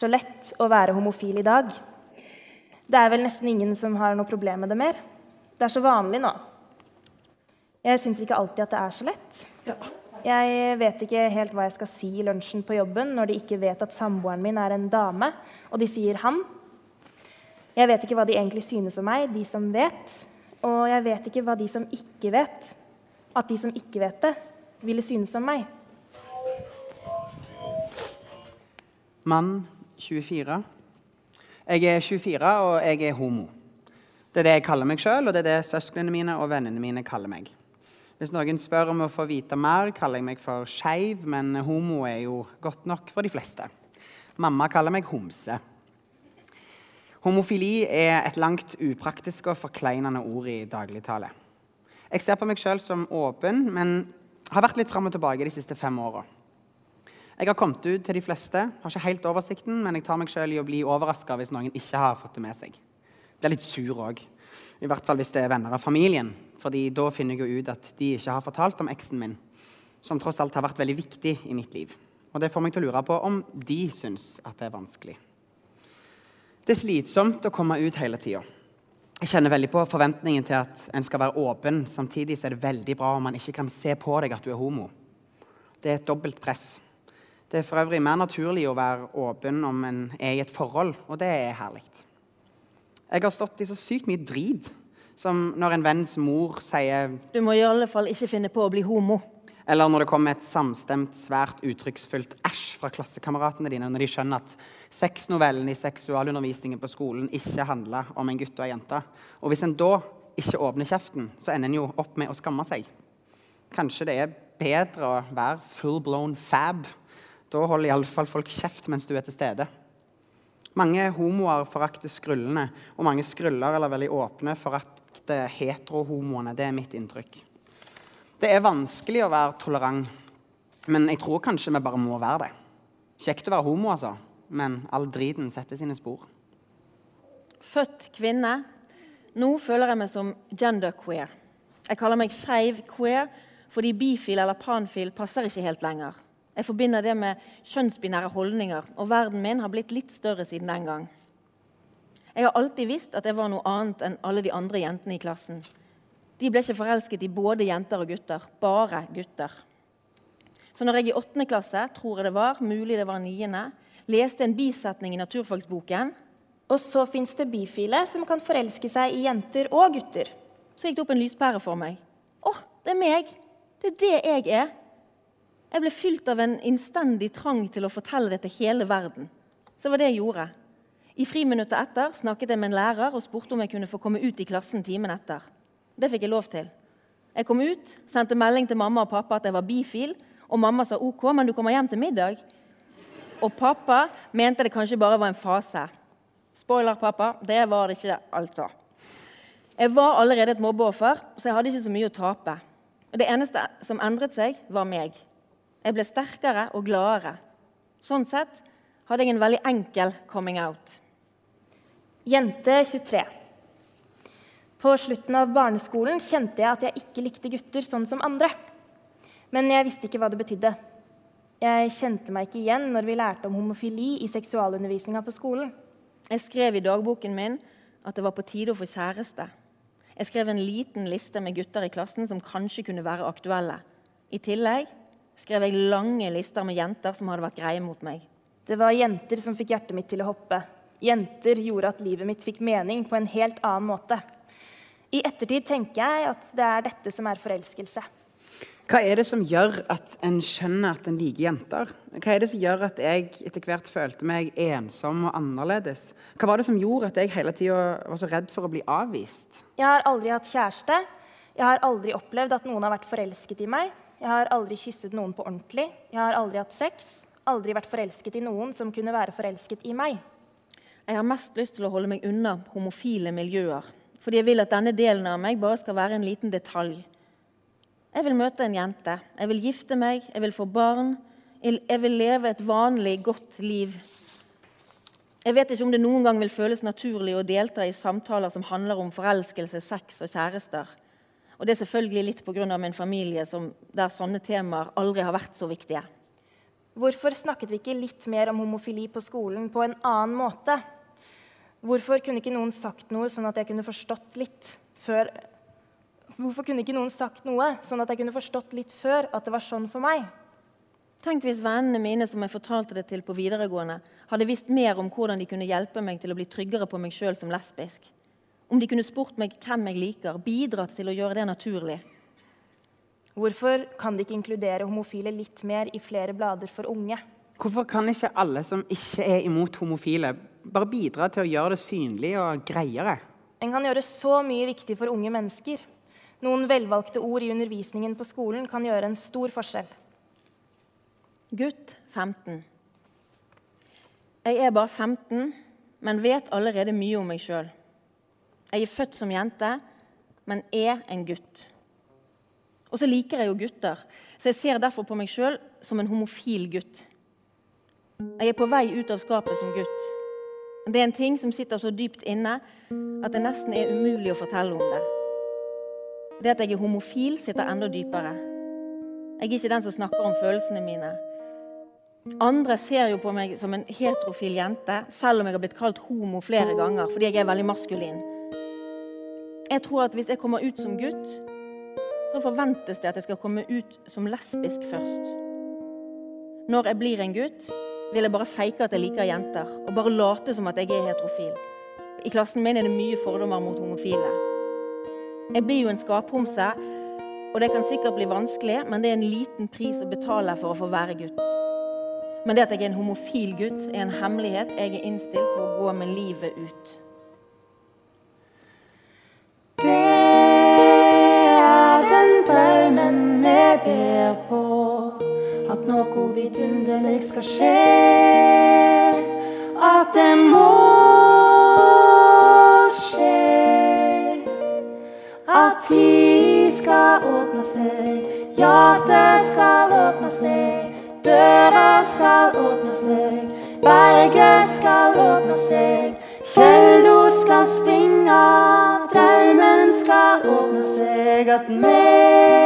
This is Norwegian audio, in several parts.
så lett å være homofil i dag. Det er vel nesten ingen som har noe problem med det mer. Det er så vanlig nå. Jeg syns ikke alltid at det er så lett. Jeg vet ikke helt hva jeg skal si i lunsjen på jobben når de ikke vet at samboeren min er en dame, og de sier 'han'. Jeg vet ikke hva de egentlig synes om meg, de som vet. Og jeg vet ikke hva de som ikke vet, at de som ikke vet det, ville synes om meg. Mann 24. Jeg er 24, og jeg er homo. Det er det jeg kaller meg sjøl, og det er det søsknene mine og vennene mine kaller meg. Hvis noen spør om å få vite mer, kaller jeg meg for skeiv, men homo er jo godt nok for de fleste. Mamma kaller meg homse. Homofili er et langt upraktisk og forkleinende ord i dagligtale. Jeg ser på meg sjøl som åpen, men har vært litt fram og tilbake de siste fem åra. Jeg har kommet ut til de fleste, har ikke helt oversikten, men jeg tar meg sjøl i å bli overraska hvis noen ikke har fått det med seg. Det er litt sur òg, i hvert fall hvis det er venner av familien. fordi da finner jeg jo ut at de ikke har fortalt om eksen min, som tross alt har vært veldig viktig i mitt liv. Og det får meg til å lure på om de syns at det er vanskelig. Det er slitsomt å komme ut hele tida. Jeg kjenner veldig på forventningen til at en skal være åpen. Samtidig så er det veldig bra om man ikke kan se på deg at du er homo. Det er et dobbelt press. Det er for øvrig mer naturlig å være åpen om en er i et forhold, og det er herlig. Jeg har stått i så sykt mye drit som når en venns mor sier Du må i alle fall ikke finne på å bli homo. Eller når det kommer et samstemt, svært uttrykksfullt æsj fra klassekameratene dine når de skjønner at sexnovellen i seksualundervisningen på skolen ikke handler om en gutt og ei jente. Og hvis en da ikke åpner kjeften, så ender en jo opp med å skamme seg. Kanskje det er bedre å være full blown fab da holder iallfall folk kjeft mens du er til stede. Mange homoer forakter skrullene, og mange skruller eller veldig åpne forakter heterohomoene. Det er mitt inntrykk. Det er vanskelig å være tolerant, men jeg tror kanskje vi bare må være det. Kjekt å være homo, altså, men all driten setter sine spor. Født kvinne. Nå føler jeg meg som genderqueer. Jeg kaller meg skeiv queer fordi bifil eller panfil passer ikke helt lenger. Jeg forbinder det med kjønnsbinære holdninger, og verden min har blitt litt større siden den gang. Jeg har alltid visst at jeg var noe annet enn alle de andre jentene i klassen. De ble ikke forelsket i både jenter og gutter, bare gutter. Så når jeg i åttende klasse, tror jeg det var, mulig det var niende, leste en bisetning i naturfagsboken Og så fins det bifile som kan forelske seg i jenter og gutter. Så gikk det opp en lyspære for meg. Å, det er meg! Det er det jeg er. Jeg ble fylt av en innstendig trang til å fortelle det til hele verden. Så det var det jeg gjorde. I friminuttet etter snakket jeg med en lærer og spurte om jeg kunne få komme ut i klassen timen etter. Det fikk jeg lov til. Jeg kom ut, sendte melding til mamma og pappa at jeg var bifil, og mamma sa OK, men du kommer hjem til middag. Og pappa mente det kanskje bare var en fase. Spoiler, pappa, det var det ikke altså. Jeg var allerede et mobbeoffer, så jeg hadde ikke så mye å tape. Det eneste som endret seg, var meg. Jeg ble sterkere og gladere. Sånn sett hadde jeg en veldig enkel coming out. Jente 23. På slutten av barneskolen kjente jeg at jeg ikke likte gutter sånn som andre. Men jeg visste ikke hva det betydde. Jeg kjente meg ikke igjen når vi lærte om homofili i seksualundervisninga på skolen. Jeg skrev i dagboken min at det var på tide å få kjæreste. Jeg skrev en liten liste med gutter i klassen som kanskje kunne være aktuelle. I tillegg skrev jeg lange lister med jenter som hadde vært greie mot meg. Det var jenter som fikk hjertet mitt til å hoppe. Jenter gjorde at livet mitt fikk mening på en helt annen måte. I ettertid tenker jeg at det er dette som er forelskelse. Hva er det som gjør at en skjønner at en liker jenter? Hva er det som gjør at jeg etter hvert følte meg ensom og annerledes? Hva var det som gjorde at jeg hele tida var så redd for å bli avvist? Jeg har aldri hatt kjæreste. Jeg har aldri opplevd at noen har vært forelsket i meg. Jeg har aldri kysset noen på ordentlig. Jeg har aldri hatt sex. Aldri vært forelsket i noen som kunne være forelsket i meg. Jeg har mest lyst til å holde meg unna homofile miljøer. Fordi jeg vil at denne delen av meg bare skal være en liten detalj. Jeg vil møte en jente. Jeg vil gifte meg. Jeg vil få barn. Jeg vil leve et vanlig, godt liv. Jeg vet ikke om det noen gang vil føles naturlig å delta i samtaler som handler om forelskelse, sex og kjærester. Og det er selvfølgelig litt pga. min familie, som, der sånne temaer aldri har vært så viktige. Hvorfor snakket vi ikke litt mer om homofili på skolen på en annen måte? Hvorfor kunne ikke noen sagt noe sånn at jeg kunne forstått litt før Hvorfor kunne ikke noen sagt noe sånn at jeg kunne forstått litt før at det var sånn for meg? Tenk hvis vennene mine som jeg fortalte det til på videregående, hadde visst mer om hvordan de kunne hjelpe meg til å bli tryggere på meg sjøl som lesbisk. Om de kunne spurt meg hvem jeg liker, bidratt til å gjøre det naturlig. Hvorfor kan de ikke inkludere homofile litt mer i flere blader for unge? Hvorfor kan ikke alle som ikke er imot homofile, bare bidra til å gjøre det synlig og greiere? En kan gjøre så mye viktig for unge mennesker. Noen velvalgte ord i undervisningen på skolen kan gjøre en stor forskjell. Gutt 15. Jeg er bare 15, men vet allerede mye om meg sjøl. Jeg er født som jente, men er en gutt. Og så liker jeg jo gutter, så jeg ser derfor på meg sjøl som en homofil gutt. Jeg er på vei ut av skapet som gutt. Det er en ting som sitter så dypt inne at det nesten er umulig å fortelle om det. Det at jeg er homofil, sitter enda dypere. Jeg er ikke den som snakker om følelsene mine. Andre ser jo på meg som en heterofil jente, selv om jeg har blitt kalt homo flere ganger fordi jeg er veldig maskulin. Jeg tror at hvis jeg kommer ut som gutt, så forventes det at jeg skal komme ut som lesbisk først. Når jeg blir en gutt, vil jeg bare feike at jeg liker jenter, og bare late som at jeg er heterofil. I klassen min er det mye fordommer mot homofile. Jeg blir jo en skaphomse, og det kan sikkert bli vanskelig, men det er en liten pris å betale for å få være gutt. Men det at jeg er en homofil gutt, er en hemmelighet jeg er innstilt på å gå med livet ut. Vidunderlig skal skje. At det må skje. At tid skal åpne seg, hjertet skal åpne seg. Døra skal åpne seg, berget skal åpne seg. Kjeldo skal springe, drømmen skal åpne seg. At vi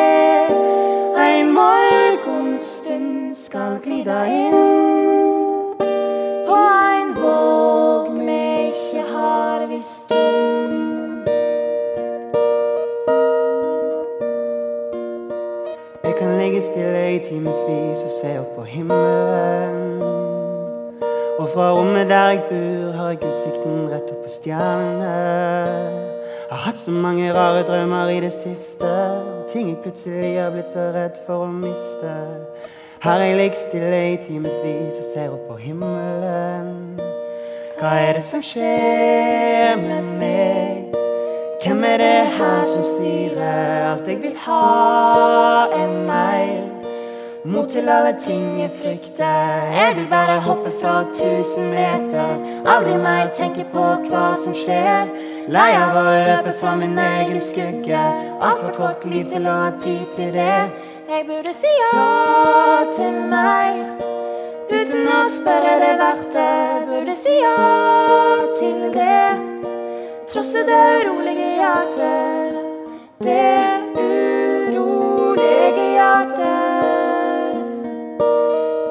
på himmelen. Og fra rommet der jeg bor, har jeg utsikten rett opp på stjernene. Har hatt så mange rare drømmer i det siste, ting jeg plutselig har blitt så redd for å miste. Her jeg ligger stille i timevis og ser opp på himmelen. Hva er det som skjer med meg? Hvem er det her som styrer? Alt jeg vil ha, er mer. Mot til alle ting jeg frykter. Jeg vil bare hoppe fra tusen meter. Aldri mer tenke på hva som skjer. Lei av å løpe fra min egen skugge. Altfor kort liv til å ha tid til det. Jeg burde si ja til meg Uten å spørre det verdt det. Burde si ja til det. Trosse det urolige hjertet. Det urolige hjertet.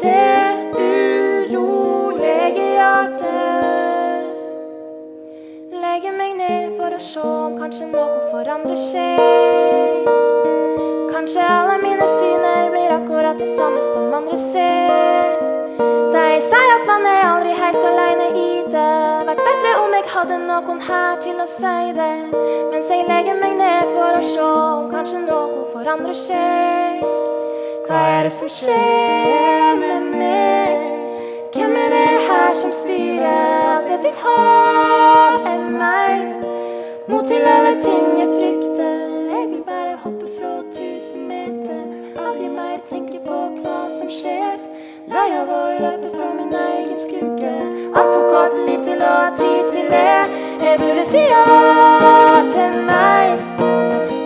Det urolige hjertet. Legger meg ned for å se om kanskje noe forandrer seg. Kanskje alle mine syner blir akkurat det samme som andre ser. De sier at man er aldri helt aleine i det. Vært bedre om jeg hadde noen her til å si det. Mens jeg legger meg ned for å se om kanskje noe forandrer seg. Hva er det som skjer med meg? Hvem er det her som styrer alt jeg vil ha, er meg? Mot til alle ting jeg frykter. Jeg vil bare hoppe fra tusen meter. Aldri mer tenke på hva som skjer. Lei av å løpe fra min egen skugge. Altfor kort liv til å ha tid til det. Jeg burde si ja til meg.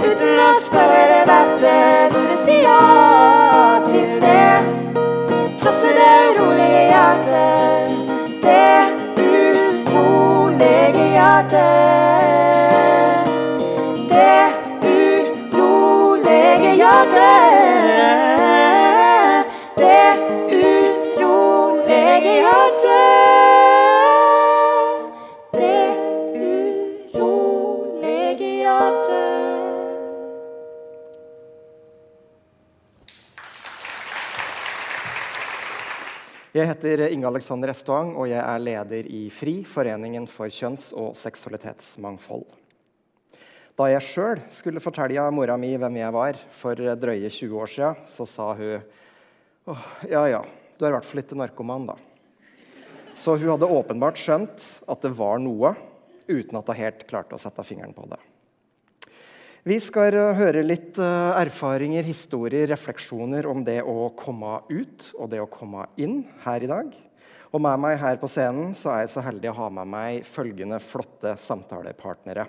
Uten å spørre hjertet. Det urolige hjertet. Jeg heter Inge Alexander Estvang, og jeg er leder i FRI, Foreningen for kjønns- og seksualitetsmangfold. Da jeg sjøl skulle fortelle mora mi hvem jeg var for drøye 20 år sia, så sa hun Åh, ja ja, du er i hvert fall ikke narkoman, da. Så hun hadde åpenbart skjønt at det var noe, uten at hun helt klarte å sette fingeren på det. Vi skal eh, høre litt eh, erfaringer, historier, refleksjoner om det å komme ut og det å komme inn her i dag. Og med meg her på scenen så er jeg så heldig å ha med meg følgende flotte samtalepartnere.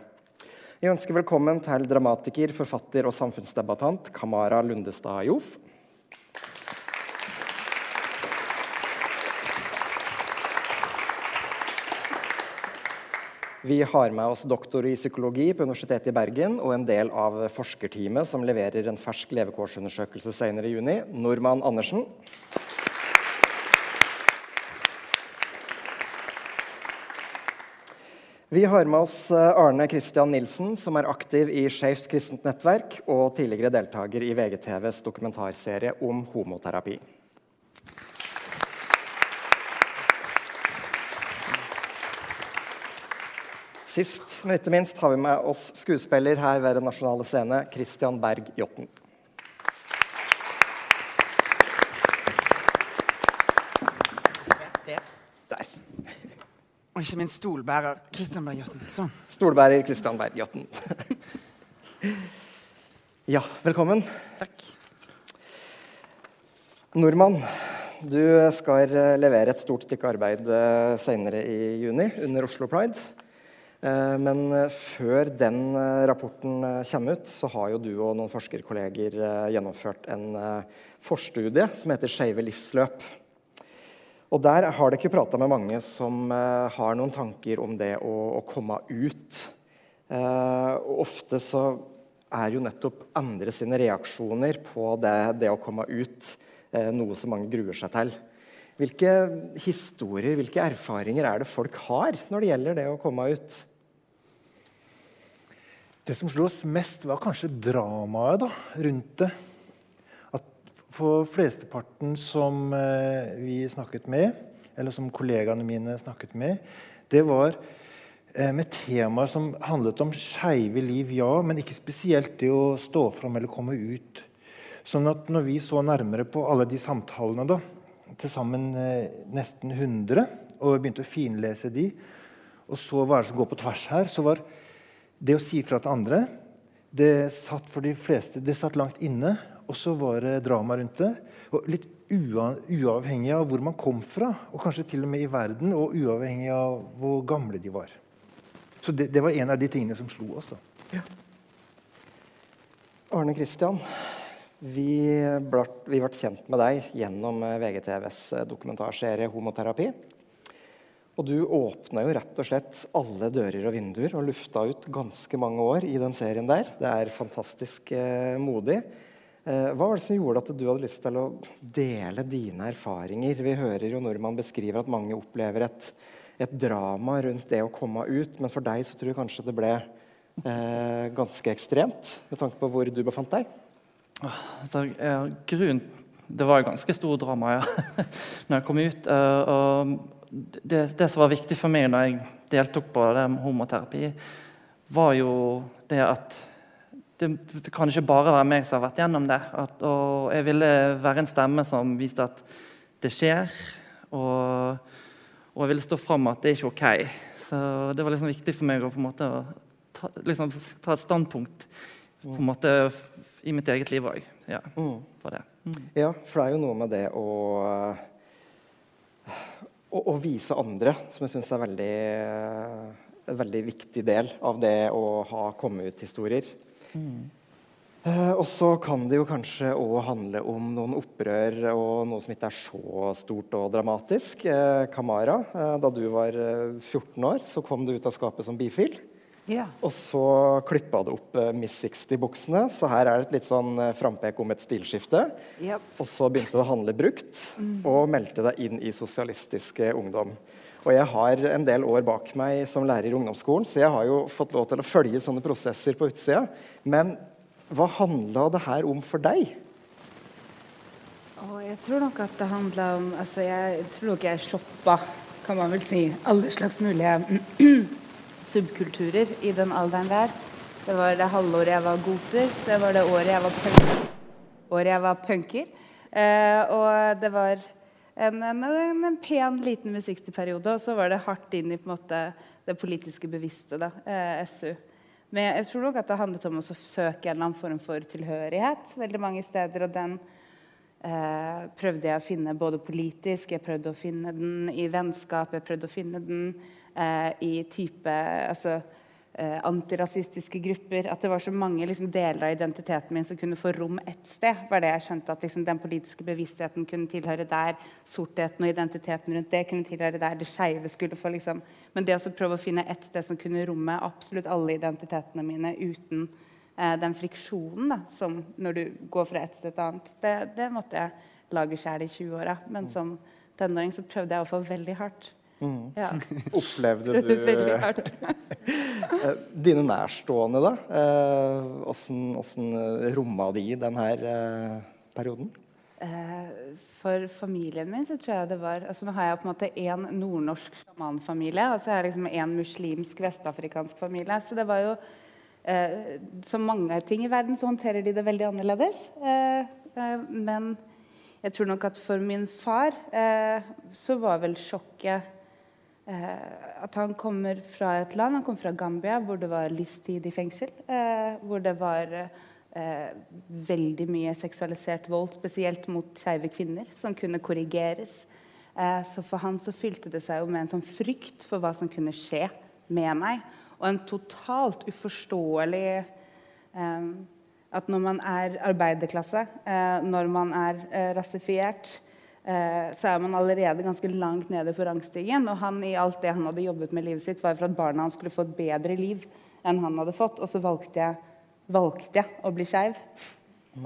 Jeg ønsker velkommen til dramatiker, forfatter og samfunnsdebattant Kamara Lundestad Joff. Vi har med oss doktor i psykologi på Universitetet i Bergen og en del av forskerteamet som leverer en fersk levekårsundersøkelse senere i juni, Normann Andersen. Vi har med oss eh, Arne Christian Nilsen, som er aktiv i Skeivt kristent nettverk og tidligere deltaker i VGTVs dokumentarserie om homoterapi. Sist, men ikke minst, har vi med oss skuespiller her ved Den nasjonale scene, Christian Berg Jotten. Der. Og ikke minst stolbærer Kristian Berg Jåtten. Sånn. Stolbærer Christian Berg Jotten. ja, velkommen. Takk. Nordmann, du skal levere et stort stykke arbeid eh, senere i juni under Oslo Pride. Eh, Men eh, før den eh, rapporten kommer ut, så har jo du og noen forskerkolleger gjennomført en forstudie som heter Skeive livsløp. Og der har dere prata med mange som har noen tanker om det å, komme ut. Ofte så er jo nettopp andre sine reaksjoner på det, det å komme ut noe som mange gruer seg til. Hvilke historier, hvilke erfaringer er det folk har når det gjelder det å komme ut? Det som slo oss mest, var kanskje dramaet da, rundt det. At for flesteparten som eh, vi snakket med, eller som kollegaene mine snakket med, det var eh, med temaer som handlet om skeive liv, ja, men ikke spesielt det å stå fram eller komme ut. Sånn at når vi så nærmere på alle de samtalene, da, til sammen eh, nesten 100, og begynte å finlese de, og så hva er det som går på tvers her, så var det å si fra til andre det satt for de fleste det satt langt inne. Og så var det drama rundt det. Og litt uavhengig av hvor man kom fra, og kanskje til og med i verden, og uavhengig av hvor gamle de var. Så det, det var en av de tingene som slo oss. da. Arne Kristian, vi vi ble kjent med deg gjennom eh, VGTVs eh, dokumentarserie 'Homoterapi'. Og du åpna jo rett og slett alle dører og vinduer og lufta ut ganske mange år i den serien der. Det er fantastisk eh, modig. Eh, hva var det som gjorde at du hadde lyst til å dele dine erfaringer? Vi hører jo Nordmann beskriver at mange opplever et, et drama rundt det å komme ut, men for deg så tror jeg kanskje det ble eh, ganske ekstremt, med tanke på hvor du befant deg? Eh, det var jo ganske stor drama ja, når jeg kom ut. eh, og det, det som var viktig for meg når jeg deltok på det med homoterapi, var jo det at det, det kan ikke bare være meg som har vært gjennom det. At, og jeg ville være en stemme som viste at det skjer. Og, og jeg ville stå fram at det er ikke ok. Så det var liksom viktig for meg å på en måte ta, liksom, ta et standpunkt på en måte i mitt eget liv òg. Ja, Mm. Mm. Ja, for det er jo noe med det å å, å vise andre, som jeg syns er veldig, en veldig viktig del av det å ha komme ut-historier. Eh, og så kan det jo kanskje òg handle om noen opprør og noe som ikke er så stort og dramatisk. Eh, Kamara, eh, da du var eh, 14 år, så kom du ut av skapet som bifil. Og så klippa det opp eh, Miss 60-buksene, så her er det et litt sånn eh, frampek om et stilskifte. Og så begynte det å handle brukt, og meldte deg inn i Sosialistisk eh, Ungdom. Og jeg har en del år bak meg som lærer i ungdomsskolen, så jeg har jo fått lov til å følge sånne prosesser på utsida. Men hva handla det her om for deg? Og jeg tror nok at det handla om Altså, jeg tror nok jeg shoppa, kan man vel si, alle slags mulige subkulturer i den alderen der. Det var det halvåret jeg var goter, det var det året jeg var punker. Året jeg var punker. Eh, og det var en, en, en, pen, liten musikkperiode. og så var det hardt inn i måte, det politiske bevisste, da, eh, SU. Men jeg tror nok at det handlet om å søke en eller annen form for tilhørighet veldig mange steder. Og den eh, prøvde jeg å finne både politisk, jeg prøvde å finne den i vennskap, jeg prøvde å finne den eh, i type altså, eh, antirasistiske grupper. At det var så mange liksom, deler av identiteten min som kunne få rom ett sted. var det jeg skjønte At liksom, den politiske bevisstheten kunne tilhøre der. Sortheten og identiteten rundt det kunne tilhøre der. Det skeive skulle få liksom Men det å prøve å finne ett sted som kunne romme absolutt alle identitetene mine uten eh, den friksjonen da, som når du går fra et sted til et annet, det, det måtte jeg lage sjæl i 20-åra. Men som tenåring så prøvde jeg få veldig hardt. Mm. Ja. Opplevde du eh, dine nærstående, da? Åssen eh, romma de denne eh, perioden? Eh, for familien min så tror jeg det var altså Nå har jeg på en måte én nordnorsk sjamanfamilie og så har jeg liksom én muslimsk vestafrikansk familie. Så det var jo eh, Som mange ting i verden så håndterer de det veldig annerledes. Eh, men jeg tror nok at for min far så var vel sjokket Eh, at han kommer fra et land, han kommer fra Gambia, hvor det var livstid i fengsel. Eh, hvor det var eh, veldig mye seksualisert vold, spesielt mot skeive kvinner, som kunne korrigeres. så for han så fylte det seg jo med en sånn frykt for hva som kunne skje med meg. Og en totalt uforståelig At når man er arbeiderklasse, når man er rasifiert, Eh, så er man allerede ganske langt nede på rangstigen. Og han i alt det han hadde jobbet med livet sitt, var for at barna hans skulle få et bedre liv enn han hadde fått. Og så valgte jeg, valgte jeg å bli skeiv.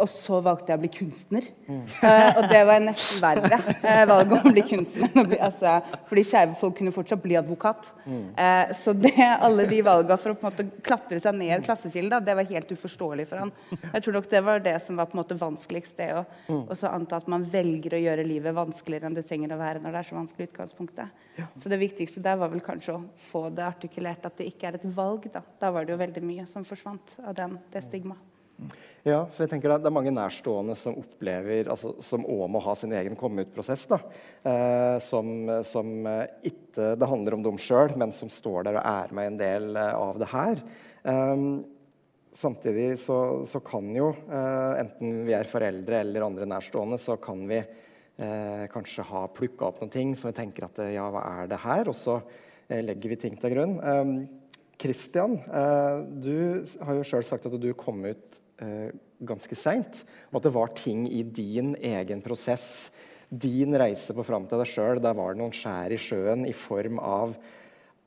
Og så valgte jeg å bli kunstner. Mm. Uh, og det var nesten verre, uh, valget om å bli kunstner. altså, fordi skeive folk kunne fortsatt bli advokat. Mm. Uh, så det, alle de valgene for å på en måte klatre seg ned klassekilden, det var helt uforståelig for han. Jeg tror nok det var det som var på en måte vanskeligst. det å mm. anta at man velger å gjøre livet vanskeligere enn det trenger å være når det er så vanskelig utgangspunktet. Ja. Så det viktigste der var vel kanskje å få det artikulert at det ikke er et valg. Da, da var det jo veldig mye som forsvant av den, det stigmaet. Ja, for jeg tenker Det er mange nærstående som opplever, altså, som òg må ha sin egen komme-ut-prosess. Eh, som, som eh, ikke det handler om dem sjøl, men som står der og er med en del eh, av det her. Eh, samtidig så, så, kan jo, eh, enten vi er foreldre eller andre nærstående, så kan vi eh, kanskje ha plukka opp noen ting som vi tenker at ja, hva er det her? Og så legger vi ting til grunn. Kristian, du har jo sjøl sagt at du kom ut ganske seint. Og at det var ting i din egen prosess, din reise på fram til deg sjøl, der var det noen skjær i sjøen i form av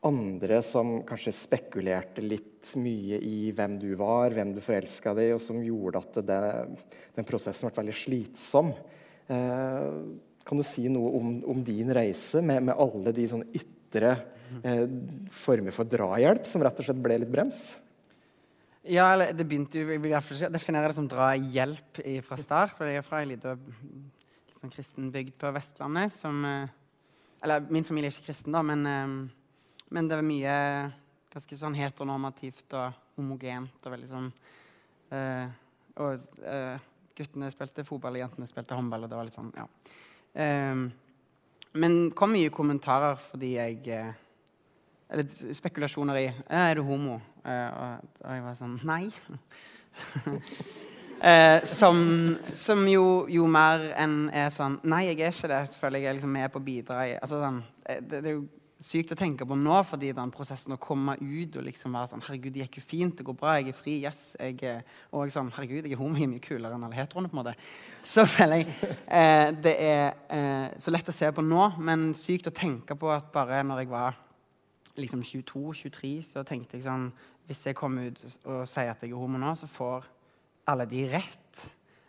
andre som kanskje spekulerte litt mye i hvem du var, hvem du forelska deg i, og som gjorde at det, den prosessen ble veldig slitsom. Eh, kan du si noe om, om din reise med, med, alle de sånne ytre eh, former for drahjelp som rett og slett ble litt brems? Ja, eller det begynte jo, Jeg vil iallfall definere det som drahjelp fra start. for Jeg er fra ei lita sånn kristen bygd på Vestlandet som eh, Eller min familie er ikke kristen, da, men, eh, men det var mye ganske sånn heteronormativt og homogent. Og veldig sånn uh, Og uh, guttene spilte fotball, og jentene spilte håndball, og det var litt sånn, ja. Um, men kom mye kommentarer fordi jeg Eller spekulasjoner i Er du homo? Uh, og jeg var sånn Nei. uh, som, som jo, jo, mer enn er sånn Nei, jeg er ikke det. Selvfølgelig jeg er liksom med på å bidra altså, sånn, eh, det, det, er jo sykt å tenke på nå, fordi den prosessen å komme ut og liksom være sånn Herregud, det gikk jo fint, det går bra, jeg er fri, yes. Jeg er, og sånn Herregud, jeg er homo, jeg er mye kulere enn alle heteroene, på en måte. Så føler jeg eh, det er eh, så lett å se på nå, men sykt å tenke på at bare når jeg var liksom 22-23, så tenkte jeg sånn hvis jeg kommer ut og sier at jeg er homo nå, så får alle de rett.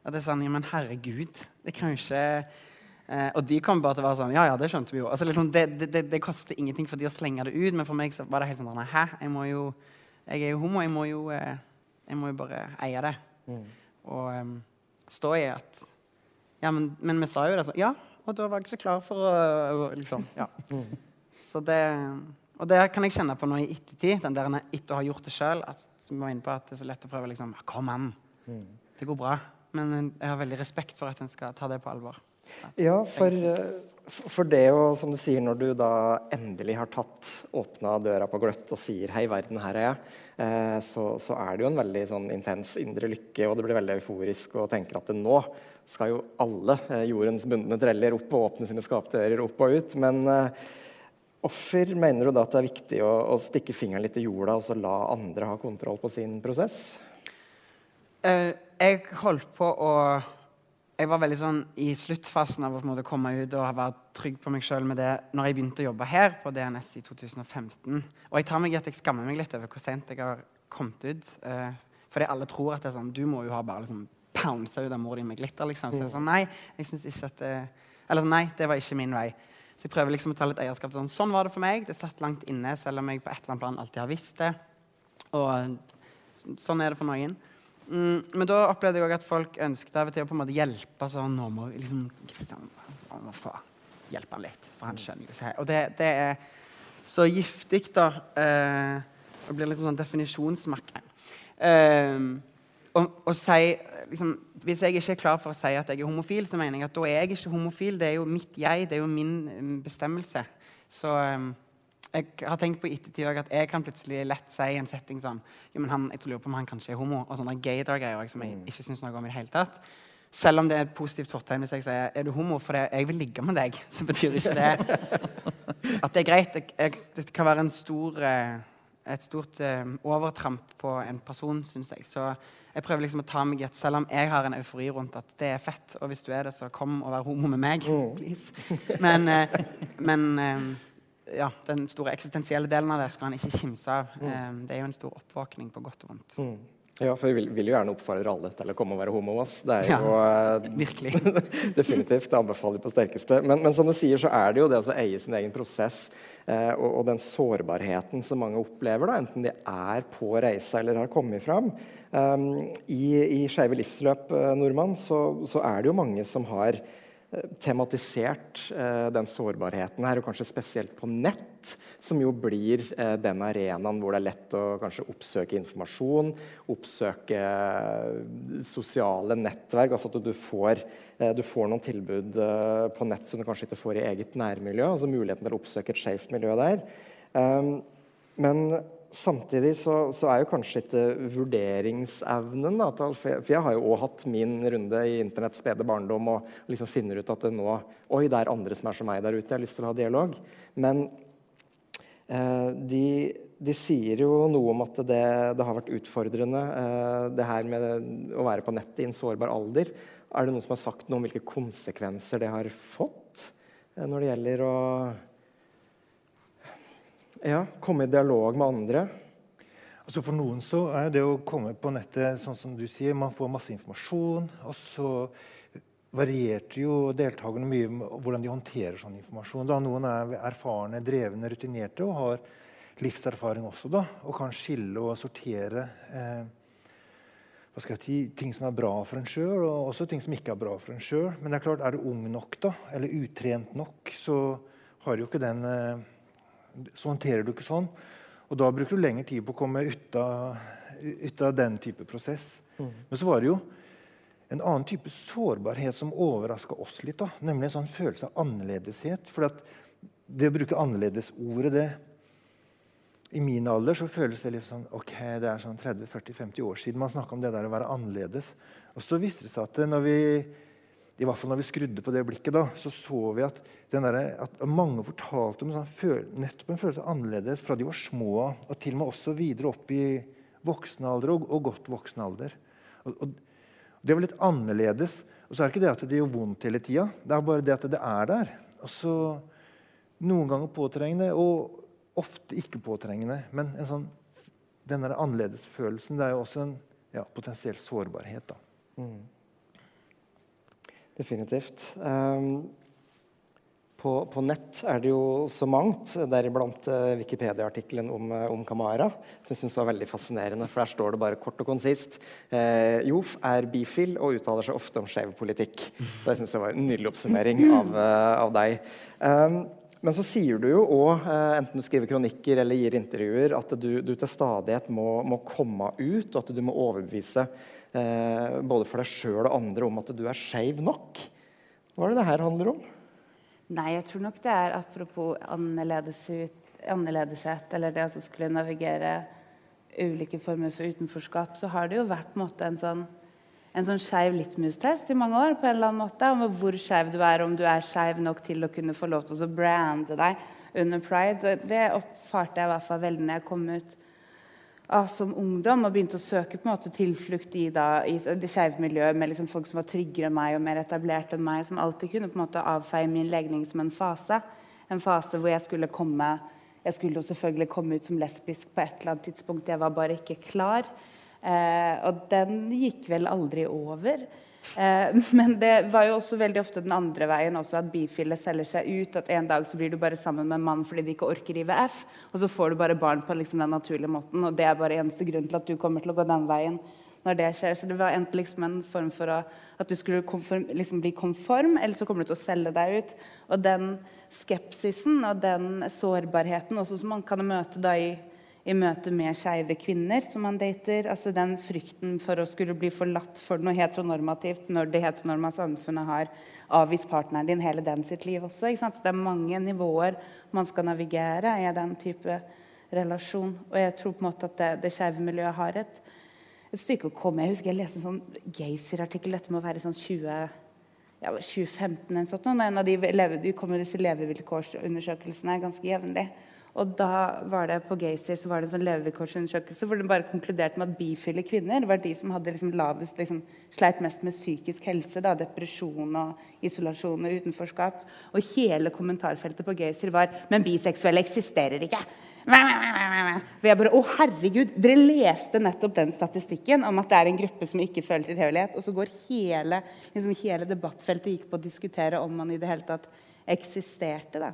At det er sånn Ja, men herregud, det kan jo ikke eh, Og de kommer bare til å være sånn Ja, ja, det skjønte vi jo. Altså, liksom, det, det, det, koster ingenting for de å slenge det ut, men for meg så var det helt sånn Hæ? Jeg må jo Jeg er jo homo. Jeg må jo, eh, jeg må jo bare eie det. Mm. Og um, stå i at Ja, men, men vi sa jo det sånn. Ja, og da var jeg ikke så klar for å liksom, ja. Så det, og det kan jeg kjenne på nå i ettertid, den der etter å ha gjort det sjøl. Vi var inne på, at det er så lett å prøve liksom Kom an! Det går bra. Men jeg har veldig respekt for at en skal ta det på alvor. Ja, for, for det å, som du sier, når du da endelig har tatt åpna døra på gløtt og sier 'hei, verden, her er jeg', eh, så, så, er det jo en veldig sånn intens indre lykke, og det blir veldig euforisk og tenker at det nå skal jo alle eh, jordens bundne treller opp og åpne sine skapdører opp og ut. Men eh, hvorfor mener du da at det er viktig å, å stikke fingeren litt i jorda og så la andre ha kontroll på sin prosess? Uh, jeg holdt på å Jeg var veldig sånn i sluttfasen av å på en måte komme ut og være trygg på meg sjøl med det når jeg begynte å jobbe her på DNS i 2015. Og jeg tar meg i at jeg skammer meg litt over hvor sent jeg har kommet ut. Uh, fordi alle tror at det er sånn Du må jo ha bare liksom pounsa ut av mor di med glitter. liksom. Så jeg sånn, nei, jeg synes ikke at det, Eller nei, det var ikke min vei. Så jeg prøver liksom å ta litt eierskap. Sånn, sånn var det for meg. Det satt langt inne, selv om jeg på et eller annet plan alltid har visst det. Og sånn er det for noen. Mm, men da opplevde jeg òg at folk ønsket av og til å på en måte hjelpe. sånn, nå må liksom, Kristian må få hjelpe han litt, for han skjønner jo ikke Og det, det er så giftig, da. Eh, det blir liksom sånn definisjonsmakt. Eh, å si liksom, Hvis jeg ikke er klar for å si at jeg er homofil, så mener jeg at da er jeg ikke homofil. Det er jo mitt jeg, det er jo min um, bestemmelse. Så um, jeg har tenkt på i ettertid at jeg kan plutselig lett si i en setting sånn jo, men han, Jeg lurer på om han kanskje er homo. Og sånne gaydar-greier som jeg mm. ikke syns noe om i det hele tatt. Selv om det er et positivt fortegn hvis jeg sier er du homo fordi jeg vil ligge med deg, så betyr ikke det at det er greit. Jeg, jeg, det kan være stor, eh, et stort uh, overtramp på en person, syns jeg. Så jeg prøver liksom å ta meg i at selv om jeg har en eufori rundt at det er fett, og hvis du er det, så kom og vær homo med meg, mm. please. Men, eh, men eh, ja, den store eksistensielle delen av det skal han ikke kimse av. Mm. Eh, det er jo en stor oppvåkning på godt og vondt. Ja, for vi vil, vil, jo gjerne oppfordre alle til å komme og være homo. Ass. Det er jo ja, eh, virkelig. definitivt. Det anbefaler vi på sterkeste. Men, men, som du sier, så er det jo det å eie sin egen prosess eh, og, og, den sårbarheten som mange opplever, da, enten de er på reise eller har kommet fram. Um, I i Skeive livsløp, eh, Nordmann, så, så, er det jo mange som har tematisert eh, den sårbarheten her, og kanskje spesielt på nett, som jo blir eh, den arenaen hvor det er lett å kanskje oppsøke informasjon, oppsøke eh, sosiale nettverk. altså at du får, du får noen tilbud på nett som du kanskje ikke får i eget nærmiljø. altså Muligheten til å oppsøke et skjevt miljø der. Um, men samtidig så, så, er jo kanskje ikke vurderingsevnen da, For jeg har jo òg hatt min runde i internetts spede barndom og liksom finner ut at det nå Oi, det er andre som er som meg der ute. Jeg har lyst til å ha dialog. Men eh, de, de, sier jo noe om at det, det har vært utfordrende, eh, det her med å være på nettet i en sårbar alder. Er det noen som har sagt noe om hvilke konsekvenser det har fått eh, når det gjelder å ja, komme i dialog med andre. Altså For noen så er det å komme på nettet sånn som du sier, man får masse informasjon. Og så varierte jo deltakerne mye med hvordan de håndterer sånn informasjon. Da Noen er erfarne, drevne, rutinerte og har livserfaring også. da, Og kan skille og sortere eh, hva skal jeg si, ting som er bra for en sjøl, og også ting som ikke er bra for en sjøl. Men det er klart, er du ung nok da, eller utrent nok, så har du jo ikke den eh, så håndterer du ikke sånn. Og da bruker du lengre tid på å komme ut av, ut av den type prosess. Mm. Men så var det jo en annen type sårbarhet som overraska oss litt. Da. Nemlig en sånn følelse av annerledeshet. For det å bruke annerledes-ordet, det I min alder så føles det litt sånn ok, det er sånn 30-40-50 år siden man snakka om det der å være annerledes. Og så viste det seg at når vi i hvert fall når vi skrudde på det blikket, da, så så vi at, der, at mange fortalte om sånn nettopp en følelse annerledes fra de var små og til og med også videre opp i voksen alder og, og godt voksen alder. Og, og, det var litt annerledes. Og så er det ikke det at det gjør vondt hele tida. Det er bare det at det er der. Og så Noen ganger påtrengende, og ofte ikke påtrengende. Men en sånn, den annerledesfølelsen det er jo også en ja, potensiell sårbarhet. da. Mm. Definitivt. Um, på, på, nett er det jo så mangt, deriblant uh, Wikipedia-artikkelen om, uh, om, Kamara, som jeg syns var veldig fascinerende. For der står det bare kort og konsist uh, Jof er bifil og uttaler seg ofte om skjev politikk. Det syns jeg var en nydelig oppsummering av, av deg. Um, men så sier du jo òg, enten du skriver kronikker eller gir intervjuer, at du, du til stadighet må, må, komme ut, og at du må overbevise både for deg sjøl og andre om at du er skeiv nok. Hva er det det her handler om? Nei, jeg tror nok det er apropos annerledeshet, eller det å skulle navigere ulike former for utenforskap, så har det jo vært måte en sånn en sånn skeiv litmus-test i mange år på en eller annen måte, om hvor skeiv du er, om du er skeiv nok til å kunne få lov til å brande deg under pride. Det oppfarte jeg i hvert fall veldig når jeg kom ut ah, som ungdom og begynte å søke på en måte tilflukt i, da, i det skeive miljøet med liksom folk som var tryggere enn meg og mer etablert enn meg, som alltid kunne på en måte avfeie min legning som en fase. En fase hvor jeg skulle komme Jeg skulle jo selvfølgelig komme ut som lesbisk på et eller annet tidspunkt. Jeg var bare ikke klar. Eh, og den gikk vel aldri over. Eh, men det var jo også veldig ofte den andre veien også, at bifile selger seg ut. At en dag så blir du bare sammen med en mann fordi de ikke orker IVF. Og så får du bare barn på liksom den naturlige måten. Og det er bare eneste grunn til at du kommer til å gå den veien. når det skjer. Så det var enten liksom en form for å, at du skulle konform, liksom bli konform, eller så kommer du til å selge deg ut. Og den skepsisen og den sårbarheten også som man kan møte da i i møte med skeive kvinner som man dater. Altså den frykten for å skulle bli forlatt for noe heteronormativt når det heteronorma samfunnet har avvist partneren din hele den sitt liv også. Det er mange nivåer man skal navigere i den type relasjon. Og jeg tror på en måte at det, det skeive miljøet har et, et, stykke å komme Jeg husker jeg leste en sånn Gazer-artikkel. Dette må være sånn 20 ja, 2015 eller sånt. En av de, de kommer disse levevilkårsundersøkelsene ganske jevnlig. Og da var det på Gaysir så var det en sånn levevilkårsundersøkelse hvor den bare konkluderte med at bifile kvinner var de som hadde liksom lavest, liksom, sleit mest med psykisk helse. Da, depresjon og isolasjon og utenforskap. Og hele kommentarfeltet på Gaysir var Men biseksuelle eksisterer ikke. For jeg bare, å herregud, Dere leste nettopp den statistikken om at det er en gruppe som ikke føler tilhørighet. Og så går hele, liksom, hele debattfeltet gikk på å diskutere om man i det hele tatt eksisterte. da.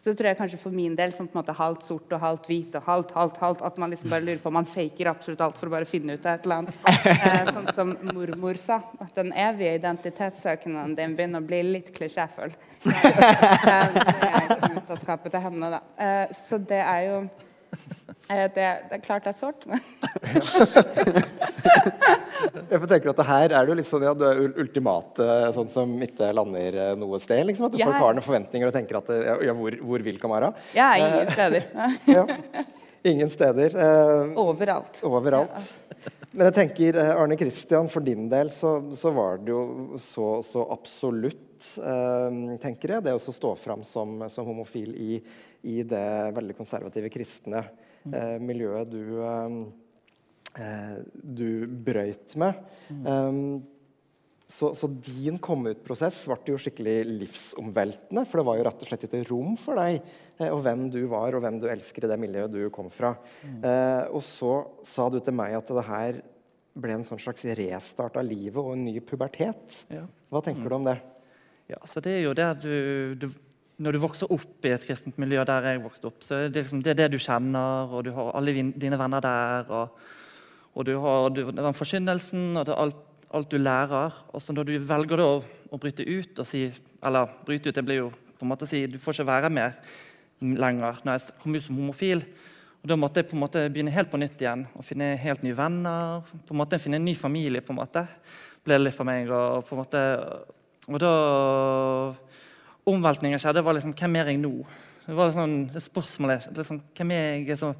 Så tror jeg kanskje for min del som på en måte halvt sort og halvt hvit og halvt, halvt, halvt, at man liksom bare lurer på om man faker absolutt alt for å bare finne ut av et eller annet. Eh, sånn som mormor sa, at den evige identitetssøkende din begynner å bli litt klisjéfull. Eh, det er ut av skapet til henne, da. Eh, så det er jo det, det, er klart det er sårt. jeg får tenke at det her er du litt sånn, ja, du er ultimate, sånn som ikke lander eh, noe sted. Liksom, at du folk har noen forventninger og tenker at ja, ja hvor, hvor, vil Kamara? Ja, ingen eh, steder. ja, ingen steder. Eh, overalt. Overalt. Men jeg tenker, Arne Kristian, for din del så, så var det jo så, så absolutt, eh, tenker jeg, det å stå fram som, som homofil i, i, det veldig konservative kristne eh, miljøet du eh, Eh, du brøyt med. Mm. Um, så, så, din komme-ut-prosess ble jo skikkelig livsomveltende. For det var jo rett og slett ikke rom for deg eh, og hvem du var, og hvem du elsker i det miljøet du kom fra. Mm. Eh, og så sa du til meg at det her ble en sånn slags restart av livet og en ny pubertet. Ja. Hva tenker mm. du om det? Ja, så det er jo det du, du, Når du vokser opp i et kristent miljø der jeg vokste opp, så det, liksom, det er det du kjenner, og du har alle dine venner der. og og du har den forkynnelsen og alt, alt, du lærer. Og så når du velger å, å, bryte ut og si Eller bryte ut, det blir jo på en måte å si du får ikke være med lenger. Når jeg kom ut som homofil, og Da måtte jeg på en måte begynne helt på nytt igjen og finne helt nye venner. på en måte Finne en ny familie, på en måte, ble det litt for meg. Og, på en måte, og da Omveltningen skjedde. Var liksom Hvem er jeg nå? Det var liksom, det spørsmålet liksom, Hvem er jeg? Liksom,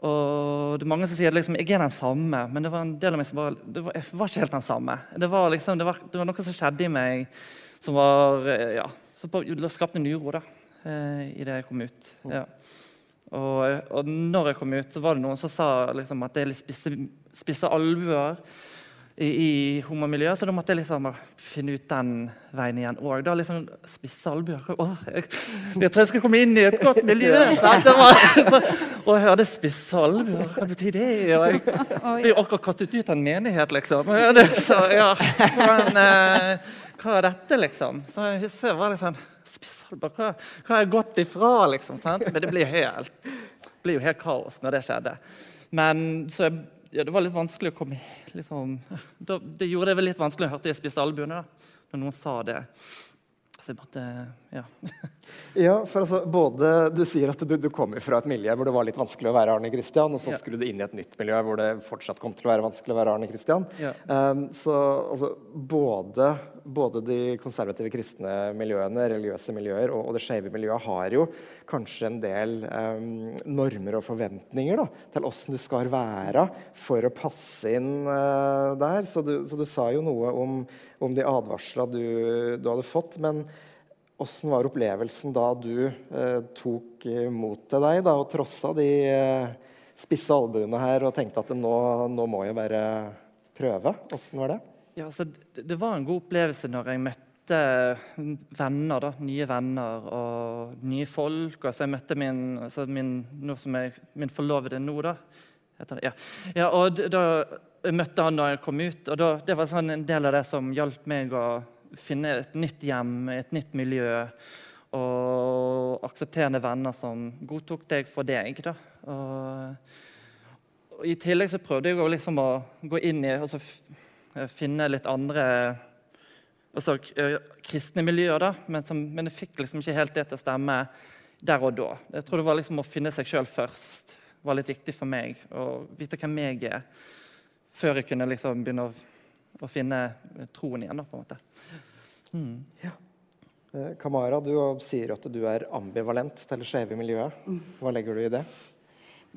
og det er Mange som sier liksom, jeg er den samme, men det var en del av meg som bare, det var, jeg var ikke helt den samme. Det var, liksom, det, var, det var, noe som skjedde i meg som var, eh, ja, som skapte en uro da, eh, i det jeg kom ut. Ja. Og, og når jeg kom ut, så var det noen som sa liksom, at det er litt spisse, spisse albuer i, i homomiljøet, så da måtte jeg liksom finne ut den veien igjen òg. Liksom, spisse albuer jeg, jeg, tror jeg skal komme inn i et godt miljø. Sant? Var, så, og jeg hørte spisse albuer, hva betyr det? Og jeg blir akkurat kastet ut av en menighet, liksom. Så, ja, men, eh, hva er dette, liksom? Så jeg, så var liksom Spissalber, hva, hva har jeg gått ifra? liksom, sant? Men det blir, helt, det blir jo helt kaos når det skjedde. Men så jeg, ja, det var litt vanskelig å komme liksom, da, Det gjorde det litt vanskelig å høre jeg spiste albuene, da, når noen sa det. Så jeg måtte Ja. ja, for altså, både Du sier at du, du kommer fra et miljø hvor det var litt vanskelig å være Arne Kristian, og så ja. skulle du inn i et nytt miljø hvor det fortsatt kom til å være vanskelig å være Arne Kristian. Ja. Um, så altså, både, både, de konservative kristne miljøene, religiøse miljøer, og, og det skeive miljøet har jo kanskje en del um, normer og forventninger da, til åssen du skal være for å passe inn uh, der. Så du, så du sa jo noe om om de advarsla du, du, hadde fått. Men åssen var opplevelsen da du eh, tok mot til deg da, og trossa de eh, spisse albuene her og tenkte at nå, nå, må jeg bare prøve? Åssen var det? Ja, altså, det, var en god opplevelse når jeg møtte venner, da, nye venner og nye folk. Altså, jeg møtte min, altså, min, jeg, min forlovede nå, da. Ja. ja. og da møtte han da jeg kom ut. og da, Det var sånn en del av det som hjalp meg å finne et nytt hjem, et nytt miljø. Og aksepterende venner som godtok deg for deg. da. Og, og I tillegg så prøvde jeg liksom å gå inn i altså, finne litt andre altså, kristne miljøer. da, men, som, men, jeg fikk liksom ikke helt det til å stemme der og da. Jeg tror det var liksom å finne seg sjøl først var litt viktig for meg. Å vite hvem jeg er før jeg kunne liksom begynne å, å, finne troen igjen. Da, på en måte. Mm. Ja. Eh, Kamara, du sier at du er ambivalent til det skjeve miljøet. Hva legger du i det?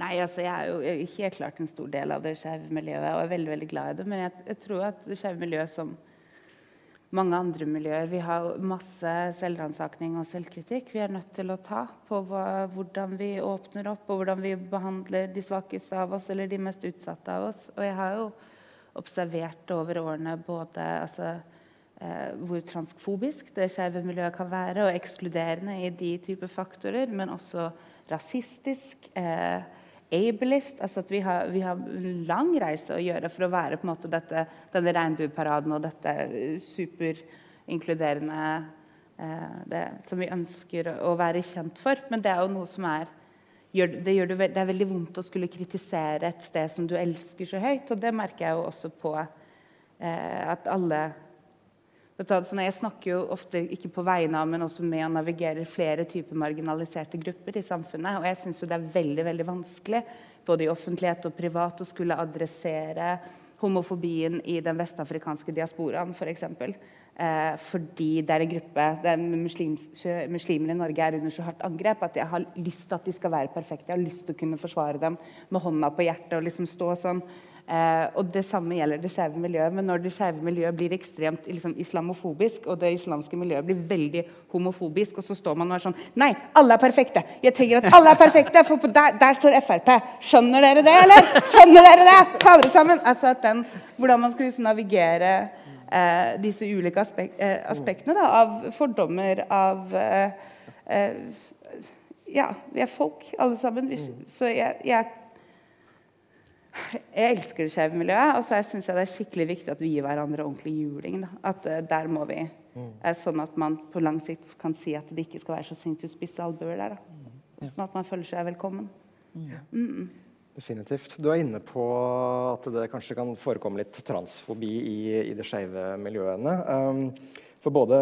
Nei, altså Jeg er jo helt klart en stor del av det skeive miljøet og er veldig veldig glad i det. Men jeg, jeg tror at det skeive miljøet som mange andre miljøer Vi har masse selvransakning og selvkritikk vi er nødt til å ta på hva, hvordan vi åpner opp, og hvordan vi behandler de svakeste av oss eller de mest utsatte av oss. Og jeg har jo observert over årene både altså, eh, hvor transfobisk det skeive miljøet kan være, og ekskluderende i de typer faktorer, men også rasistisk. Eh, ableist. altså at vi har, vi har, en lang reise å gjøre for å være på en måte dette, denne regnbueparaden og dette superinkluderende eh, det, som vi ønsker å være kjent for. Men det er jo noe som er gjør, det, gjør det, det, er veldig vondt å skulle kritisere et sted som du elsker så høyt. Og det merker jeg jo også på eh, at alle jeg snakker jo ofte ikke på vegne av, men også med å navigere flere typer marginaliserte grupper i samfunnet. Og jeg syns det er veldig veldig vanskelig, både i offentlighet og privat, å skulle adressere homofobien i den vestafrikanske diasporaen, f.eks. For eksempel. eh, fordi det er en gruppe det muslims, muslimer i Norge er under så hardt angrep at jeg har lyst til at de skal være perfekte. Jeg har lyst til å kunne forsvare dem med hånda på hjertet og liksom stå sånn. Eh, og Det samme gjelder det skeive miljøet. Men når det skeive miljøet blir ekstremt liksom, islamofobisk, og det islamske miljøet blir veldig homofobisk, og så står man og er sånn Nei, alle er perfekte! Jeg tenker at alle er perfekte! For der, der, står Frp! Skjønner dere det, eller? Skjønner dere det? Ta dere sammen! Altså at den, Hvordan man skal liksom navigere eh, disse ulike aspek eh, aspektene da, av fordommer, av eh, eh, Ja, vi er folk, alle sammen. Så jeg, jeg jeg elsker det skeive miljøet. Og så syns jeg det er skikkelig viktig at vi gir hverandre ordentlig juling. Da. At uh, der må vi mm. Sånn at man på lang sikt kan si at det ikke skal være så sinnssykt spisse albuer der. Da. Sånn at man føler seg velkommen. Mm. Mm Definitivt. Du er inne på at det kanskje kan forekomme litt transfobi i, i de skeive miljøene. Um, for både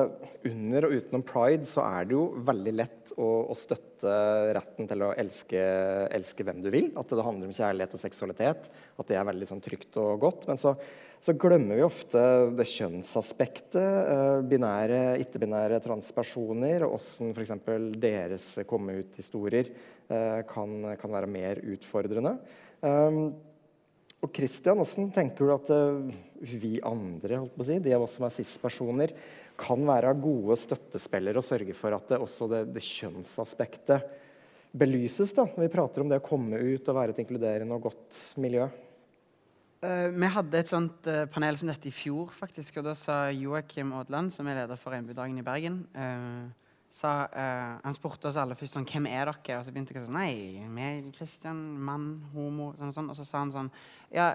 under og utenom pride så er det jo veldig lett å, å støtte retten til å elske, elske, hvem du vil. At det handler om kjærlighet og seksualitet. At det er veldig sånn, trygt og godt. Men så, så, glemmer vi ofte det kjønnsaspektet. Eh, binære, ikke-binære transpersoner, og åssen f.eks. deres komme ut-historier eh, kan, kan, være mer utfordrende. Um, og Christian, hvordan tenker du at uh, vi andre, holdt på å si, de av oss som er cis-personer, kan være gode støttespillere og sørge for at det, også det, det, kjønnsaspektet belyses da, når vi prater om det å komme ut og være et inkluderende og godt miljø? Uh, vi hadde et sånt uh, panel som dette i fjor, faktisk, og da sa Joakim Aadland, som er leder for Regnbuedagen i Bergen uh, sa, Han spurte oss alle først sånn, hvem er dere, og så begynte jeg sånn Nei, vi er Kristian, mann, homo, sånn sånn. Og så sa han sånn Ja,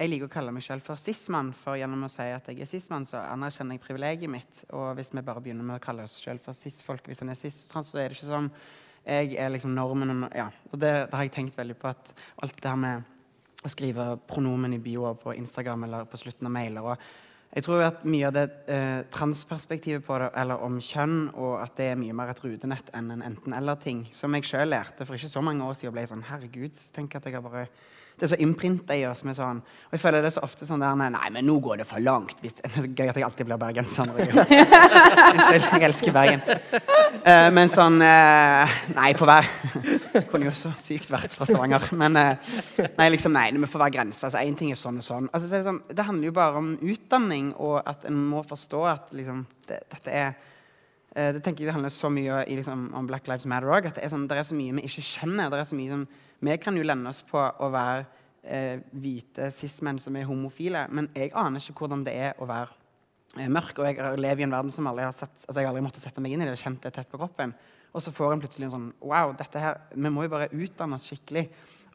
jeg liker å kalle meg selv for cis-mann, for gjennom å si at jeg er cis-mann, så anerkjenner jeg privilegiet mitt. Og hvis vi bare begynner med å kalle oss selv for cis-folk, hvis en er cis-trans, så er det ikke sånn. Jeg er liksom normen. Ja. og det, det, har jeg tenkt veldig på. at alt det her med å skrive pronomen i bioer på Instagram eller på slutten av mailer og jeg tror at mye av det eh, transperspektivet på det, eller om kjønn, og at det er mye mer et rutenett enn en enten-eller-ting, som jeg sjøl lærte for ikke så mange år siden, og ble sånn Herregud, tenk at jeg har bare det er så innprinta i oss. med sånn, og jeg føler det er så ofte sånn der Nei, men nå går det for langt. Hvis, det er gøy at jeg alltid blir bergenser. Unnskyld, jeg elsker Bergen. Uh, men sånn uh, Nei, for hver Kunne jo så sykt vært fra Stavanger. Men uh, nei, liksom, nei, det må få være grenser. Altså, Én ting er sånn og sånn. Altså, det, sånn. det, handler jo bare om utdanning, og at en må forstå at liksom, det, dette er det tenker jeg det handler så mye om, liksom, om Black Lives Matter òg. At det er, sånn, det er så mye vi ikke skjønner. det er så mye som vi kan jo lende oss på å være eh, hvite cis-menn som er homofile, men jeg aner ikke hvordan det er å være eh, mørk. Og jeg lever i en verden som aldri har sett, altså jeg aldri måtte sette meg inn i det, kjent det tett på kroppen. Og så får en plutselig en sånn Wow, dette her, vi må jo bare utdanne oss skikkelig.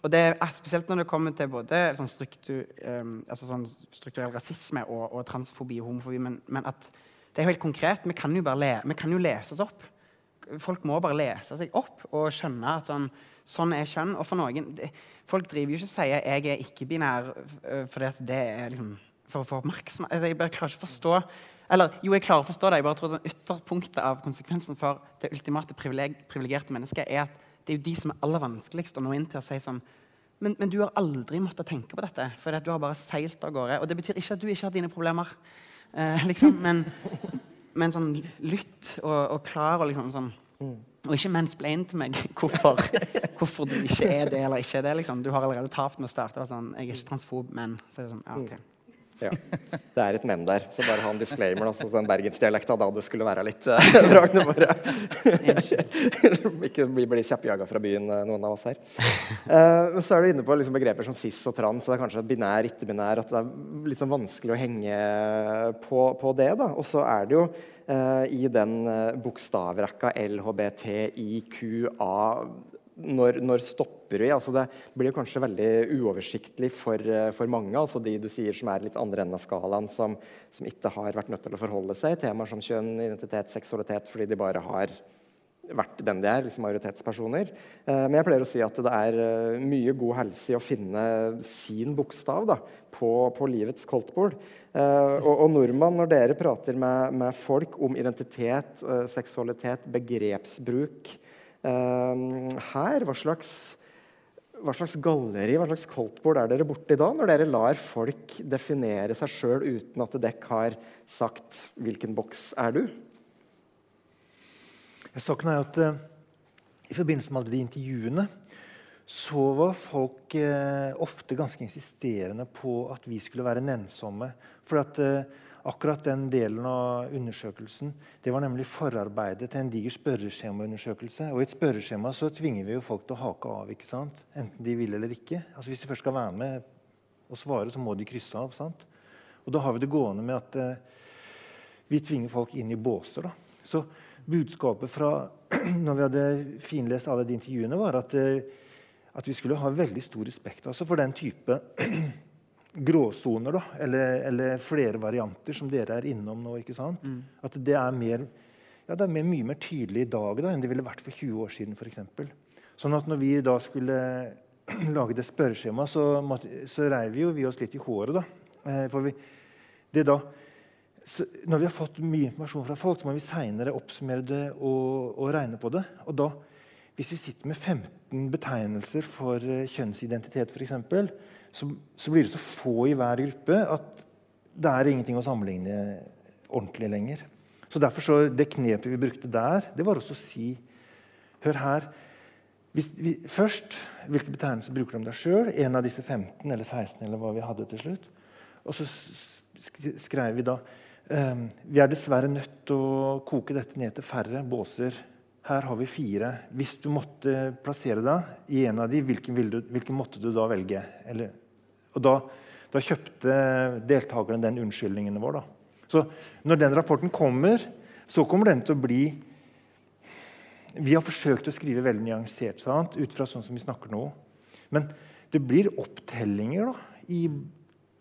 Og det er Spesielt når det kommer til både sånn, struktur, um, altså sånn strukturell rasisme og, og, transfobi og homofobi, men, men, at det er jo helt konkret. Vi kan jo, bare le, vi kan jo lese oss opp. Folk må bare lese seg opp og skjønne at sånn Sånn er kjønn. Og for noen det, Folk driver jo ikke og sier 'jeg er ikke-binær' fordi at det er liksom for å få oppmerksomhet. Altså, jeg bare klarer ikke å forstå eller jo, jeg klarer å forstå det. Jeg bare tror den ytterpunktet av konsekvensen for det ultimate privilegerte mennesket er at det er jo de som er aller vanskeligst å nå inn til å si sånn men, men du har aldri måttet tenke på dette, for du har bare seilt av gårde. Og det betyr ikke at du ikke har dine problemer, eh, liksom, men, men sånn lytt og, og klar og liksom sånn mm. Og ikke mens ble inn til meg hvorfor, hvorfor, du ikke er det eller ikke er det. Liksom. Du har allerede tapt med å starte. Sånn, jeg er ikke transfob, men så er det sånn, ja, ok. Ja, Det er et men der. Så bare ha en disclaimer. Altså, den bergensdialekta da du skulle være litt vrang. Ikke bli, bli kjappjaga fra byen, eh, noen av oss her. Uh, men så er du inne på liksom, begreper som cis og trans. Og det er kanskje binær, ikke-binær. At det er litt sånn vanskelig å henge på, på det. da. Og så er det jo i den bokstavrekka LHBTIQA når, når, stopper vi? Altså det blir kanskje veldig uoversiktlig for, uh, for, mange. altså De du sier som er litt andre enden av skalaen, som, som, ikke har vært nødt til å forholde seg temaer som kjønn, identitet, seksualitet, fordi de bare har vært den de er, liksom majoritetspersoner. Eh, men jeg pleier å si at det er uh, mye god helse i å finne sin bokstav da, på, på livets koldtbord. Eh, og, og, nordmann, når dere prater med, med folk om identitet, seksualitet, begrepsbruk her, hva slags, hva slags galleri, hva slags koldtbord er dere borti da, når dere lar folk definere seg sjøl uten at dekk har sagt 'hvilken boks er du'? Saken er at uh, I forbindelse med alle de intervjuene så var folk uh, ofte ganske insisterende på at vi skulle være nennsomme. For at uh, akkurat den delen av undersøkelsen det var nemlig forarbeidet til en diger spørreskjemaundersøkelse. Og I et spørreskjema så tvinger vi jo folk til å hake av, ikke sant? enten de vil eller ikke. Altså Hvis de først skal være med og svare, så må de krysse av. sant? Og Da har vi det gående med at eh, vi tvinger folk inn i båser. da. Så budskapet fra når vi hadde finlest alle de intervjuene, var at, eh, at vi skulle ha veldig stor respekt altså for den type gråsoner, eller, eller, flere varianter, som dere er innom nå. ikke sant? Mm. At det er, mer, ja, det er mer, mye mer tydelig i dag da, enn det ville vært for 20 år siden. For eksempel. sånn at når vi da skulle lage det spørreskjemaet, så, så reiv vi, vi oss litt i håret. da. Eh, for vi, det da så når vi har fått mye informasjon fra folk, så må vi seinere oppsummere det og, og, regne på det. Og da, hvis vi sitter med 15 betegnelser for uh, kjønnsidentitet, f.eks., så, så blir det så få i hver gruppe at det er ingenting å sammenligne ordentlig lenger. Så derfor så, Det knepet vi brukte der, det var også å si Hør her. Hvis vi, først, hvilke betegnelser bruker du om deg sjøl? En av disse 15 eller 16 eller hva vi hadde til slutt. Og så skrev vi da Ehm, vi er dessverre nødt til å koke dette ned til færre båser. Her har vi fire. Hvis du måtte plassere deg i en av de, hvilken, du, hvilken måtte du da velge? Eller, og da, da, kjøpte deltakerne den unnskyldningen vår. Da. Så når den rapporten kommer, så kommer den til å bli Vi har forsøkt å skrive veldig nyansert sant? ut fra sånn som vi snakker nå. Men det blir opptellinger da, i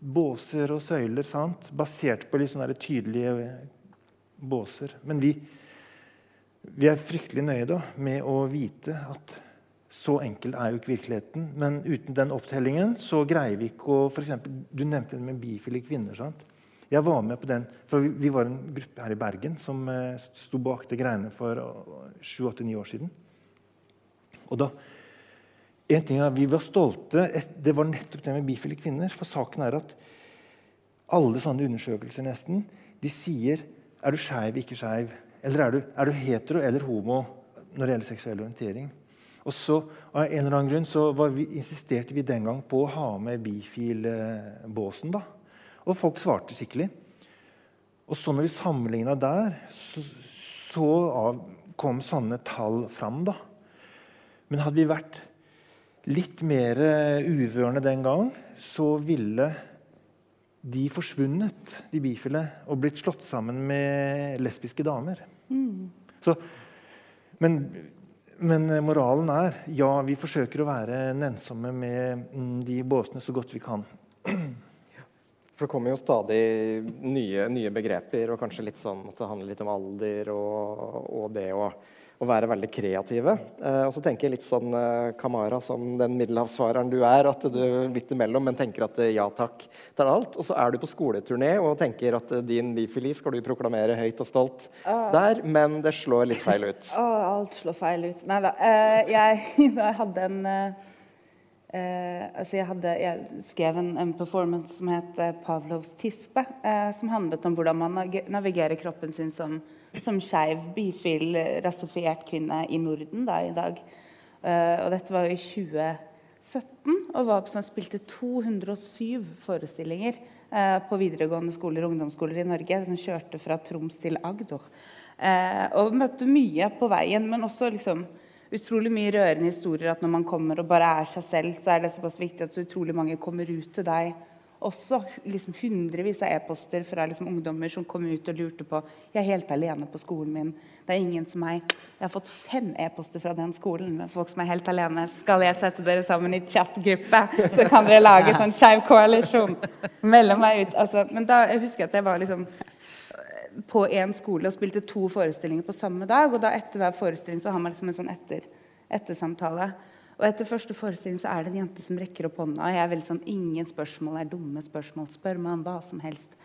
båser og søyler sant? basert på litt sånne tydelige båser. Men vi, vi er fryktelig nøye da, med å vite at så enkel er jo ikke virkeligheten. Men uten den opptellingen så greier vi ikke å for eksempel, Du nevnte det med bifile kvinner. sant? Jeg var med på den, for Vi var en gruppe her i Bergen som eh, sto bak de greiene for sju-åtte-ni år siden. Og da, en ting er, Vi var stolte. Det var nettopp det med bifile kvinner. For saken er at alle sånne undersøkelser nesten, de sier er du skeiv, ikke skeiv. Eller er du, er du hetero eller homo når det gjelder seksuell orientering. Og så, Av en eller annen grunn så vi, insisterte vi den gang på å ha med bifil-båsen. da. Og folk svarte skikkelig. Og så når vi sammenligna der, så, så av, kom sånne tall fram. da. Men hadde vi vært litt mer uvørende den gang, så ville de forsvunnet, de bifile, og blitt slått sammen med lesbiske damer. Mm. Så, men men eh, moralen er ja, vi forsøker å være nennsomme med mm, de båsene så godt vi kan. For det kommer jo stadig nye, nye, begreper, og kanskje litt sånn at det handler litt om alder og, og det å å være veldig kreative. Eh, og så tenker jeg litt sånn eh, Kamara, som den middelhavsfareren du er, at du midt imellom, men tenker at eh, ja takk til alt. Og så er du på skoleturné og tenker at eh, din bifili skal du proklamere høyt og stolt ah. der, men det slår litt feil ut. Oh, alt slår feil ut. Nei da. Eh, jeg, hadde en eh, altså jeg, hadde, jeg, skrev en, en, performance som het Pavlovs tispe, som handlet om hvordan man navigerer kroppen sin som som skeiv, bifil, rasifiert kvinne i Norden da, i dag. Uh, og dette var jo i 2017, og sånn, spilte 207 forestillinger uh, på videregående skoler og ungdomsskoler i Norge. Som kjørte fra Troms til Agder. Uh, og møtte mye på veien, men også liksom utrolig mye rørende historier. At når man kommer og bare er seg selv, så er det såpass viktig at så utrolig mange kommer ut til deg også liksom hundrevis av e-poster fra liksom ungdommer som kom ut og lurte på Jeg er helt alene på skolen min. Det er ingen som meg. Jeg har fått fem e-poster fra den skolen med folk som er helt alene. Skal jeg sette dere sammen i chatgruppe, så kan dere lage sånn skeiv koalisjon? Melde meg ut. Altså, men da jeg husker at jeg var liksom på én skole og spilte to forestillinger på samme dag. Og da etter hver forestilling så har man liksom en sånn etter, ettersamtale. Og etter første forestilling så er det en jente som rekker opp hånda. Jeg er veldig sånn, Ingen spørsmål er dumme spørsmål. Spør meg om hva som helst.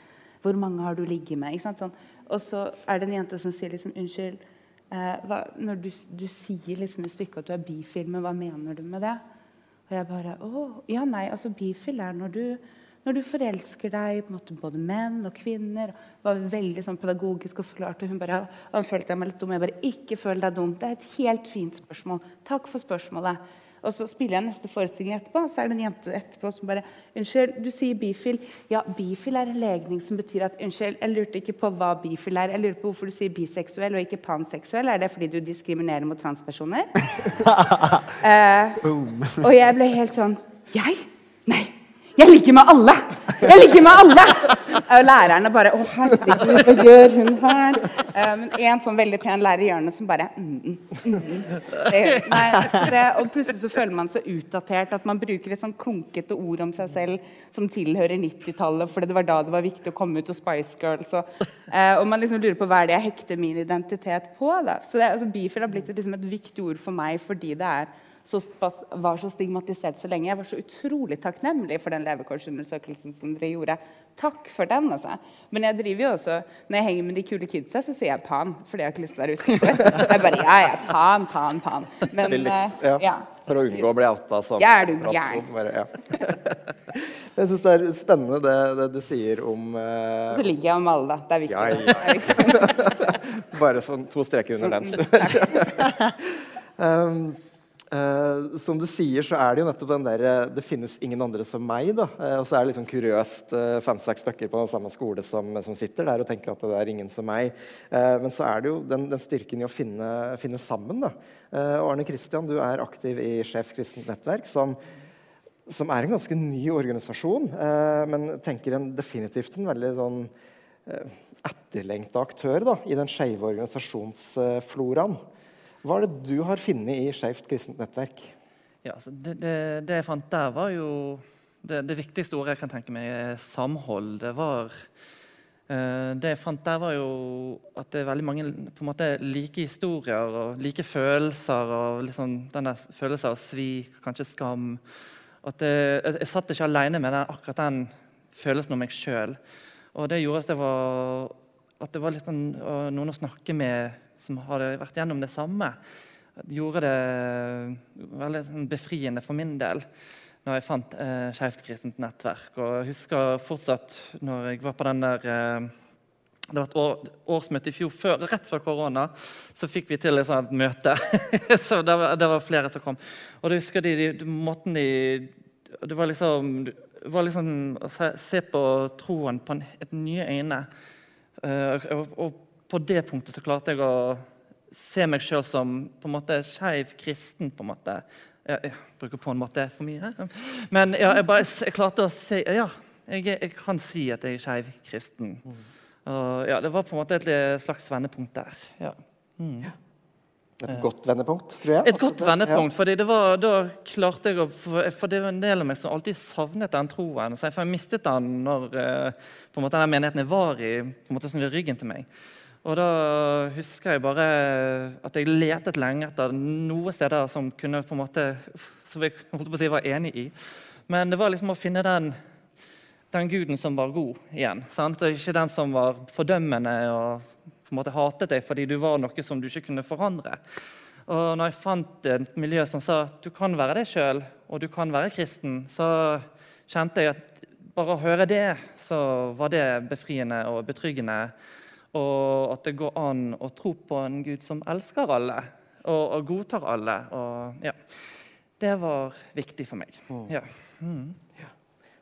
Hvor mange har du ligget med? Sånn. Og så er det en jente som sier liksom Unnskyld. Eh, hva, når du, du, sier liksom i stykket at du er bifil, men hva mener du med det? Og jeg bare Å, ja, nei, altså bifil er når du når du forelsker deg i både menn og kvinner. Det var veldig sånn, pedagogisk og forklarte. Hun bare, han følte jeg meg litt dum. Jeg bare, ikke føl deg dum. Det er et helt fint spørsmål. Takk for spørsmålet. Og så spiller jeg neste forestilling etterpå, og så er det en jente etterpå som bare Unnskyld, du sier bifil. Ja, bifil er en legning som betyr at Unnskyld, jeg lurte ikke på hva bifil er. Jeg lurer på hvorfor du sier biseksuell og ikke panseksuell. Er det fordi du diskriminerer mot transpersoner? eh, og jeg ble helt sånn Jeg? Nei. Jeg ligger med alle! Jeg ligger med alle! Og lærerne bare Å, herregud, hva gjør hun her? Eh, men en sånn veldig pen lærer i hjørnet som bare mm, mm, mm. Det, nei, det, Og plutselig så føler man seg utdatert. At man bruker et sånn klunkete ord om seg selv som tilhører 90-tallet, fordi det var da det var viktig å komme ut og Spice Girls. Og, eh, og man liksom lurer på hva er det jeg hekter min identitet på. Da. Så det, altså, Bifil har blitt liksom, et viktig ord for meg fordi det er så var så stigmatisert så lenge. Jeg var så utrolig takknemlig for den levekårsundersøkelsen som dere gjorde. Takk for den. altså. Men jeg driver jo også, når jeg henger med de kule kidsa, så sier jeg pan. Fordi jeg har ikke lyst til å være utenfor. Jeg bare, ja, ja, pan, pan, pan. Men, litt, eh, ja, ja. For å unngå å bli outa som ja, er du gæren. Ja. Jeg syns det er spennende det, det, du sier om uh... Så ligger jeg om alle, da. Det er viktig. Ja, Bare sånn to streker under den. um, Uh, som du sier, så er det jo nettopp den der eh, Det finnes ingen andre som meg. da. Uh, og så er det liksom kuriøst uh, fem-seks stykker på samme skole som, som, sitter der og tenker at det er ingen som meg. men så er det jo den, den styrken i å finne, finne sammen. da. Arne Kristian, du er aktiv i Sjef kristent nettverk, som, som, er en ganske ny organisasjon, men tenker en definitivt en veldig sånn etterlengta aktør da, i den skeive organisasjonsfloraen. Hva er det du har funnet i Skeivt kristent nettverk? Ja, altså det, det, det, jeg fant der, var jo det, det, viktigste ordet jeg kan tenke meg, er samhold. Det var uh, Det jeg fant der, var jo at det er veldig mange måte like historier og like følelser. og liksom denne Følelsen av svik, kanskje skam. At jeg, jeg satt ikke alene med den, akkurat den følelsen om meg sjøl. Og det gjorde at det var, at det var sånn, noen å snakke med som hadde vært gjennom det samme. Gjorde det veldig sånn befriende for min del når jeg fant eh, Skeivt kristent nettverk. Og jeg husker fortsatt når jeg var på den der eh, Det var et år, årsmøte i fjor, før, rett før korona. Så fikk vi til et sånt møte. så det var, det var, flere som kom. Og jeg husker de, de, måten de Det var liksom, det var liksom å se, se, på troen på en, et nye øyne. Uh, og, og, på det punktet så klarte jeg å se meg sjøl som på en måte skeiv kristen. på en måte. Jeg, jeg, bruker på en måte for mye. her. Men ja, jeg, bare, jeg, klarte å si Ja, jeg, jeg kan si at jeg er skeiv kristen. Og, ja, det var på en måte et slags vendepunkt der. Ja. Mm. Et godt vendepunkt, tror jeg. Et godt vendepunkt, fordi det var, da klarte jeg å, For det var en del av meg som alltid savnet den troen. Så jeg mistet den når eh, på en måte, den menigheten jeg var i, på en måte snudde ryggen til meg. Og da husker jeg bare at jeg letet lenge etter noen steder som kunne på en måte, som jeg holdt på å si var enig i. Men det var liksom å finne den, den guden som var god igjen. Sant? Og ikke den som var fordømmende og på en måte hatet deg fordi du var noe som du ikke kunne forandre. Og når jeg fant et miljø som sa at du kan være deg sjøl og du kan være kristen, så kjente jeg at bare å høre det, så var det befriende og betryggende. Og at det går an å tro på en Gud som elsker alle og, og godtar alle. Og, ja. Det var viktig for meg. Mm. Ja. Mm.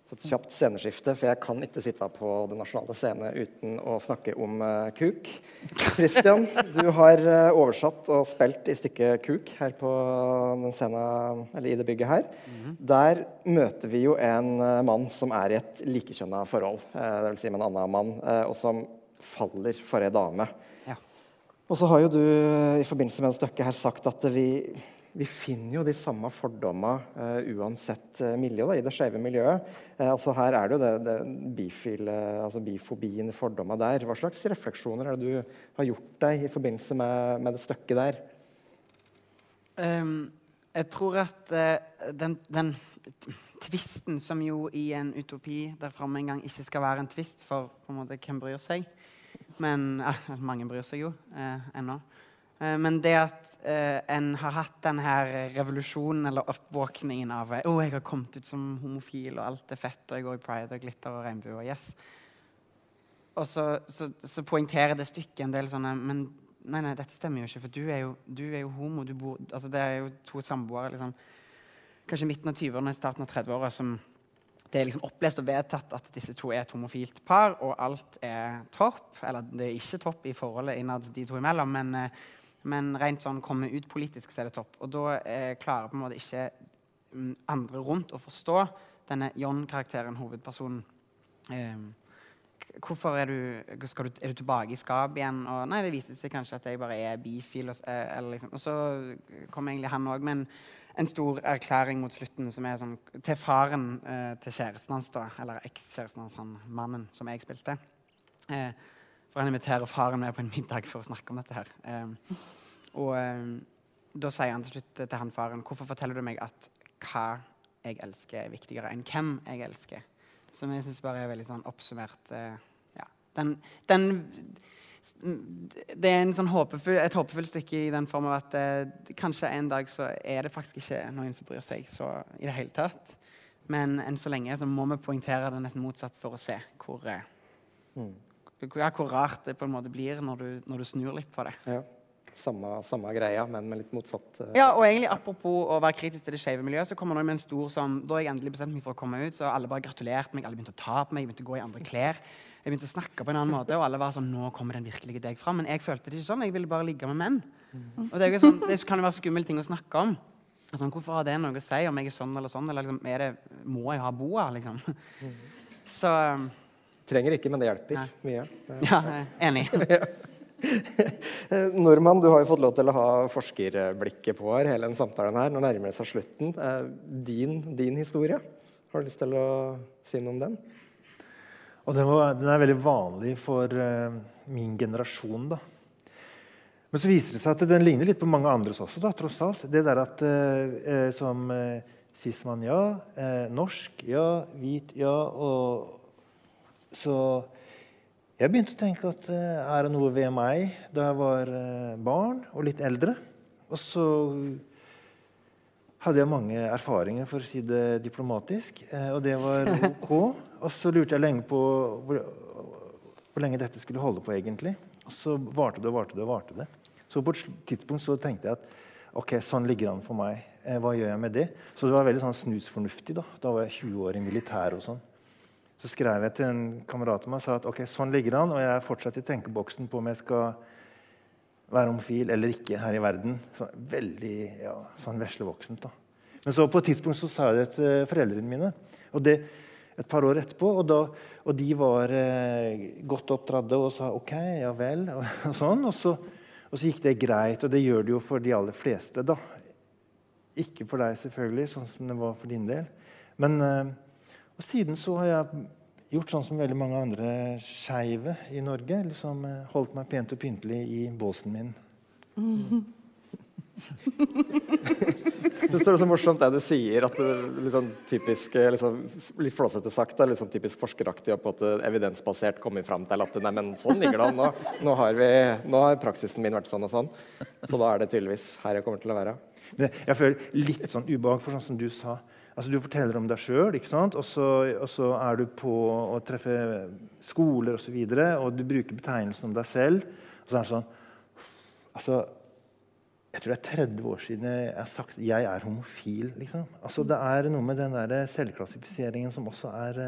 Et kjapt sceneskifte, for jeg kan ikke sitte på Den nasjonale scene uten å snakke om uh, kuk. Christian, du har uh, oversatt og spilt i stykket Kuk her på den scenen, eller i det bygget her. Mm -hmm. Der møter vi jo en uh, mann som er i et likekjønna forhold, uh, dvs. Si med en annen mann, og som faller for ei dame. Ja. Og så har jo du i forbindelse med en stykke her sagt at vi, vi finner jo de samme fordommene uh, uansett uh, miljø, da, i det skeive miljøet. Uh, altså Her er det jo det, det bifile, altså bifobien, fordommene der. Hva slags refleksjoner er det du har gjort deg i forbindelse med, med det stykket der? Um, jeg tror at den, den tvisten som jo i en utopi der framme en gang ikke skal være en tvist, for på en måte, hvem bryr seg? Men ja, Mange bryr seg jo eh, ennå. Eh, men det at eh, en har hatt denne revolusjonen eller oppvåkningen av å oh, jeg har kommet ut som homofil, og alt er fett, og jeg går i pride og glitter og regnbue og yes. Og så, så, så, poengterer det stykket en del sånne Men nei, nei, dette stemmer jo ikke, for du er jo, du er jo homo. Bor, altså, det er jo to samboere. liksom kanskje midten av 20-årene, starten av 30-åra, som det er liksom opplest og vedtatt at disse to er et homofilt par, og alt er topp. Eller det er ikke topp i forholdet innad de to imellom, men, eh, men rent sånn komme ut politisk, så er det topp. Og da eh, klarer på en måte ikke mm, andre rundt å forstå denne John-karakteren, hovedpersonen. Eh, hvorfor er du, du, er du tilbake i skapet igjen? Og nei, det viser seg kanskje at jeg bare er bifil. Og, eller liksom. og så kommer egentlig han òg. En stor erklæring mot slutten som er sånn, til faren eh, til kjæresten hans, da, eller ekskjæresten hans, han mannen som jeg spilte. Eh, for han inviterer faren med på en middag for å snakke om dette her. Eh, og eh, da sier han til slutt til han faren hvorfor forteller du meg at hva jeg elsker, er viktigere enn hvem jeg elsker. Som jeg syns bare er veldig sånn oppsummert. Eh, ja. Den, den det er sånn håpefull, et håpefullt stykke i den form av at eh, kanskje en dag så er det faktisk ikke noen som bryr seg så i det hele tatt. Men enn så lenge så må vi poengtere det nesten motsatt for å se hvor, eh, mm. ja, hvor rart det på en måte blir når du, når du snur litt på det. Ja. Samme, samme, greia, men med litt motsatt eh, Ja, og egentlig Apropos å være kritisk til det skeive miljøet, så kommer noen med en stor sånn Da har jeg endelig bestemt meg for å komme ut, så alle bare gratulerte meg, alle begynte å ta på meg, begynte å gå i andre klær. Jeg begynte å snakke på en annen måte, og alle var sånn Nå kommer den virkelige deg fram. Men jeg følte det ikke sånn. Jeg ville bare ligge med menn. Og det, sånn, det kan jo være skumle ting å snakke om. Altså, hvorfor har det noe å si om jeg er sånn eller sånn? Eller liksom, er det, må jeg ha boa, liksom? Så um, Trenger ikke, men det hjelper nei. mye. Ja, enig. Norman, du har jo fått lov til å ha forskerblikket på her, hele den samtalen her. Nå nærmer det seg slutten. Eh, din, din historie? Har du lyst til å si noe om den? Og den, var, den er veldig vanlig for uh, min generasjon. da. Men så viser det seg at den ligner litt på mange andres også. da, tross alt. Det der at uh, som uh, Sisman, ja. norsk, ja. Hvit, ja. Og så jeg begynte å tenke at er det noe ved meg da jeg var barn og litt eldre? Og så hadde jeg mange erfaringer, for å si det diplomatisk. Og det var OK. Og så lurte jeg lenge på hvor, hvor, lenge dette skulle holde på, egentlig. Og så varte det og varte det og varte det. Så på et tidspunkt så tenkte jeg at ok, sånn ligger han for meg. Eh, hva gjør jeg med det? Så det var veldig sånn snusfornuftig. Da Da var jeg 20 år i militæret og sånn. Så skrev jeg til en kamerat av meg og sa at ok, sånn ligger han, og jeg er fortsatt i tenkeboksen på om jeg skal være homofil eller ikke her i verden. Så, veldig ja, sånn veslevoksent. da. Men så på et tidspunkt så sa jeg det til foreldrene mine. og det et par år etterpå, og, da, og de var eh, godt oppdratte og sa OK, ja vel. Og, og sånn, og så, og så, gikk det greit, og det gjør det jo for de aller fleste. da. Ikke for deg, selvfølgelig, sånn som det var for din del. Men eh, og siden så har jeg gjort sånn som veldig mange andre skeive i Norge. liksom Holdt meg pent og pyntelig i båsen min. Mm. Jeg du det er så morsomt det du sier, at det litt sånn typisk liksom, litt flåsete sagt, litt sånn typisk forskeraktig og på en evidensbasert kommer fram til at nei, men sånn ligger det an. Nå, nå, har vi, nå har praksisen min vært sånn og sånn. Så da er det tydeligvis her jeg kommer til å være. Jeg føler litt sånn ubehag for sånn som du sa Altså, du forteller om deg sjøl, og, og, så er du på å treffe skoler osv., og, så videre, og du bruker betegnelsen om deg selv. Og så er det sånn altså, Jeg tror det er 30 år siden jeg har sagt jeg er homofil. Liksom. Altså, det er noe med den der selvklassifiseringen som også er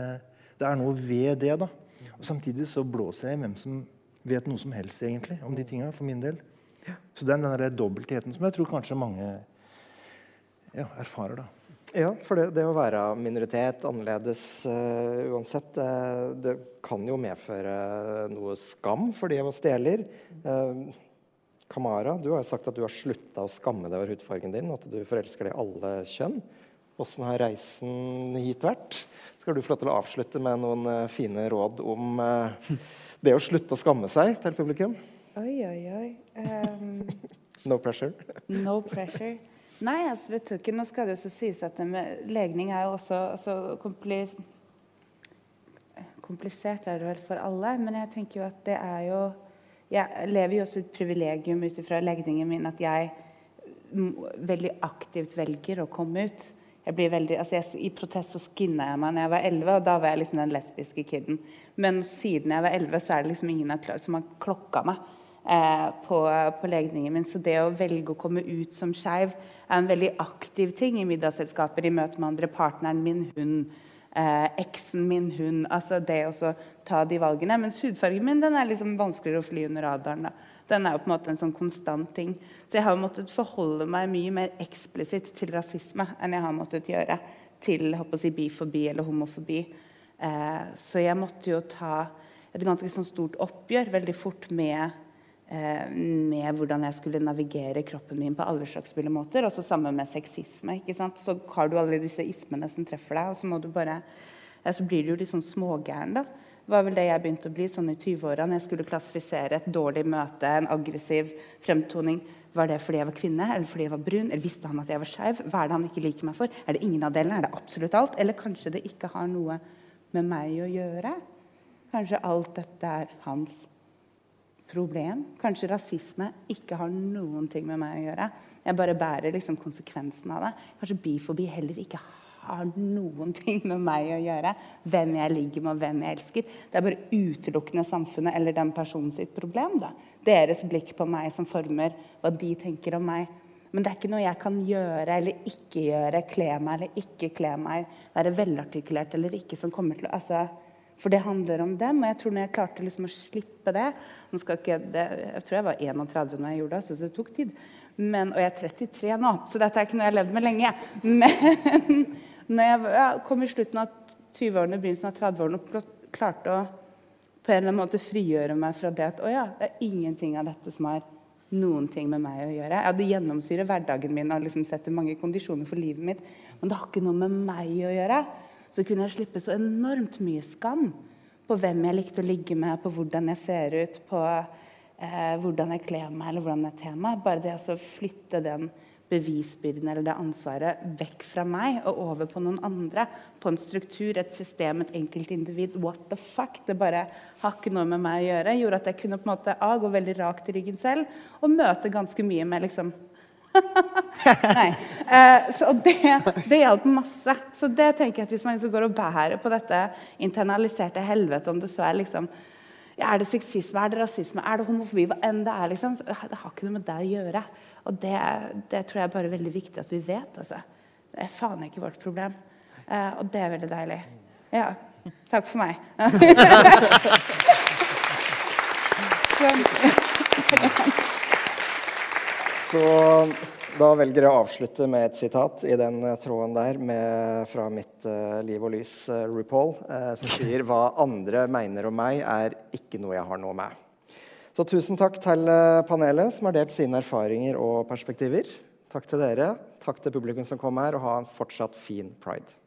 Det er noe ved det. da. Og Samtidig så blåser jeg i hvem som vet noe som helst egentlig om de tinga, for min del. Så det er den der dobbeltheten som jeg tror kanskje mange ja, erfarer. da. Ja, for det, det, å være minoritet, annerledes uh, uansett, det, det, kan jo medføre noe skam for de av oss det gjelder. Uh, Kamara, du har jo sagt at du har slutta å skamme deg over hudfargen din, og at du forelsker deg i alle kjønn. Åssen har reisen hit vært? Skal du få lov til å avslutte med noen uh, fine råd om det å slutte å skamme seg til publikum? Oi, oi, oi. Um... no pressure. no pressure. Nei, altså det tok, nå skal det jo sies at legning er jo også altså, kompli komplisert er det vel for alle, men jeg tenker jo at det er jo Jeg lever jo også et privilegium ut ifra legningen min at jeg veldig aktivt velger å komme ut. Veldig, altså jeg, I protest så skinna jeg meg da jeg var 11, og da var jeg liksom den lesbiske kiden. Men siden jeg var 11, så er det liksom ingen som har klokka meg eh, på, på, legningen min. Så det å velge å komme ut som skeiv er en veldig aktiv ting i middagsselskaper, i møte med andre. Partneren min, hund. Eh, eksen min, hund. Altså det å ta de valgene. Mens hudfargen min den er liksom vanskeligere å fly under radaren. da. Den er jo på en måte en sånn konstant ting. Så jeg har måttet forholde meg mye mer eksplisitt til rasisme enn jeg har måttet gjøre til si, bifobi eller homofobi. Eh, så jeg måtte jo ta et ganske sånn stort oppgjør veldig fort med med hvordan jeg skulle navigere kroppen min på alle slags måter. Også sammen med sexisme. ikke sant? Så har du alle disse ismene som treffer deg, og så, må du bare, ja, så blir du jo litt sånn smågæren. da. Var vel det jeg begynte å bli sånn i 20-åra. Når jeg skulle klassifisere et dårlig møte, en aggressiv fremtoning. Var det fordi jeg var kvinne, eller fordi jeg var brun? Eller visste han at jeg var skeiv? Hva er det han ikke liker meg for? Er det ingen av delene? Er det absolutt alt? Eller kanskje det ikke har noe med meg å gjøre? Kanskje alt dette er hans problem. Kanskje rasisme ikke har noen ting med meg å gjøre. Jeg bare bærer liksom konsekvensen av det. Kanskje bifobi heller ikke har noen ting med meg å gjøre. Hvem jeg ligger med, og hvem jeg elsker. Det er bare utelukkende samfunnet eller den personen sitt problem. da. Deres blikk på meg som former hva de tenker om meg. Men det er ikke noe jeg kan gjøre eller ikke gjøre, kle meg eller ikke kle meg, være velartikulert eller ikke, som kommer til å altså, for det handler om dem. Og jeg tror når jeg klarte liksom å slippe det, det Jeg tror jeg var 31 når jeg gjorde det, så det tok tid. Men, og jeg er 33 nå, så dette er ikke noe jeg har levd med lenge. Men når jeg ja, kom i slutten av 20-årene, begynnelsen av 30-årene og klarte å på en eller annen måte frigjøre meg fra det at å ja, det er ingenting av dette som har noen ting med meg å gjøre. Jeg hadde gjennomsyret hverdagen min og liksom setter mange kondisjoner for livet mitt, men det har ikke noe med meg å gjøre så kunne jeg slippe så enormt mye skam på hvem jeg likte å ligge med, på hvordan jeg ser ut, på eh, hvordan jeg kler meg eller hvordan jeg ter meg. Bare det å flytte den bevisbyrden eller det ansvaret vekk fra meg og over på noen andre. På en struktur, et system, et enkeltindivid. What the fuck? Det bare har ikke noe med meg å gjøre. Gjorde at jeg kunne på en måte A, gå veldig rakt i ryggen selv og møte ganske mye med liksom Nei. Eh, så det, det hjalp masse. Så det tenker jeg at hvis man liksom går og bærer på dette internaliserte helvete, om det så er liksom Er det sexisme, er det rasisme, er det homofobi, hva enn det er, liksom, det har ikke noe med det å gjøre. Og det, det, tror jeg er bare veldig viktig at vi vet. Altså. Det er faen ikke vårt problem. Eh, og det er veldig deilig. Ja. Takk for meg. Så da velger jeg å avslutte med et sitat i den tråden der med, fra mitt uh, liv og lys, uh, RuPaul, uh, som sier hva andre mener om meg, er ikke noe jeg har noe med. Så tusen takk til eh, panelet, som har delt sine erfaringer og perspektiver. Takk til dere. Takk til publikum som kom her, og ha en fortsatt fin pride.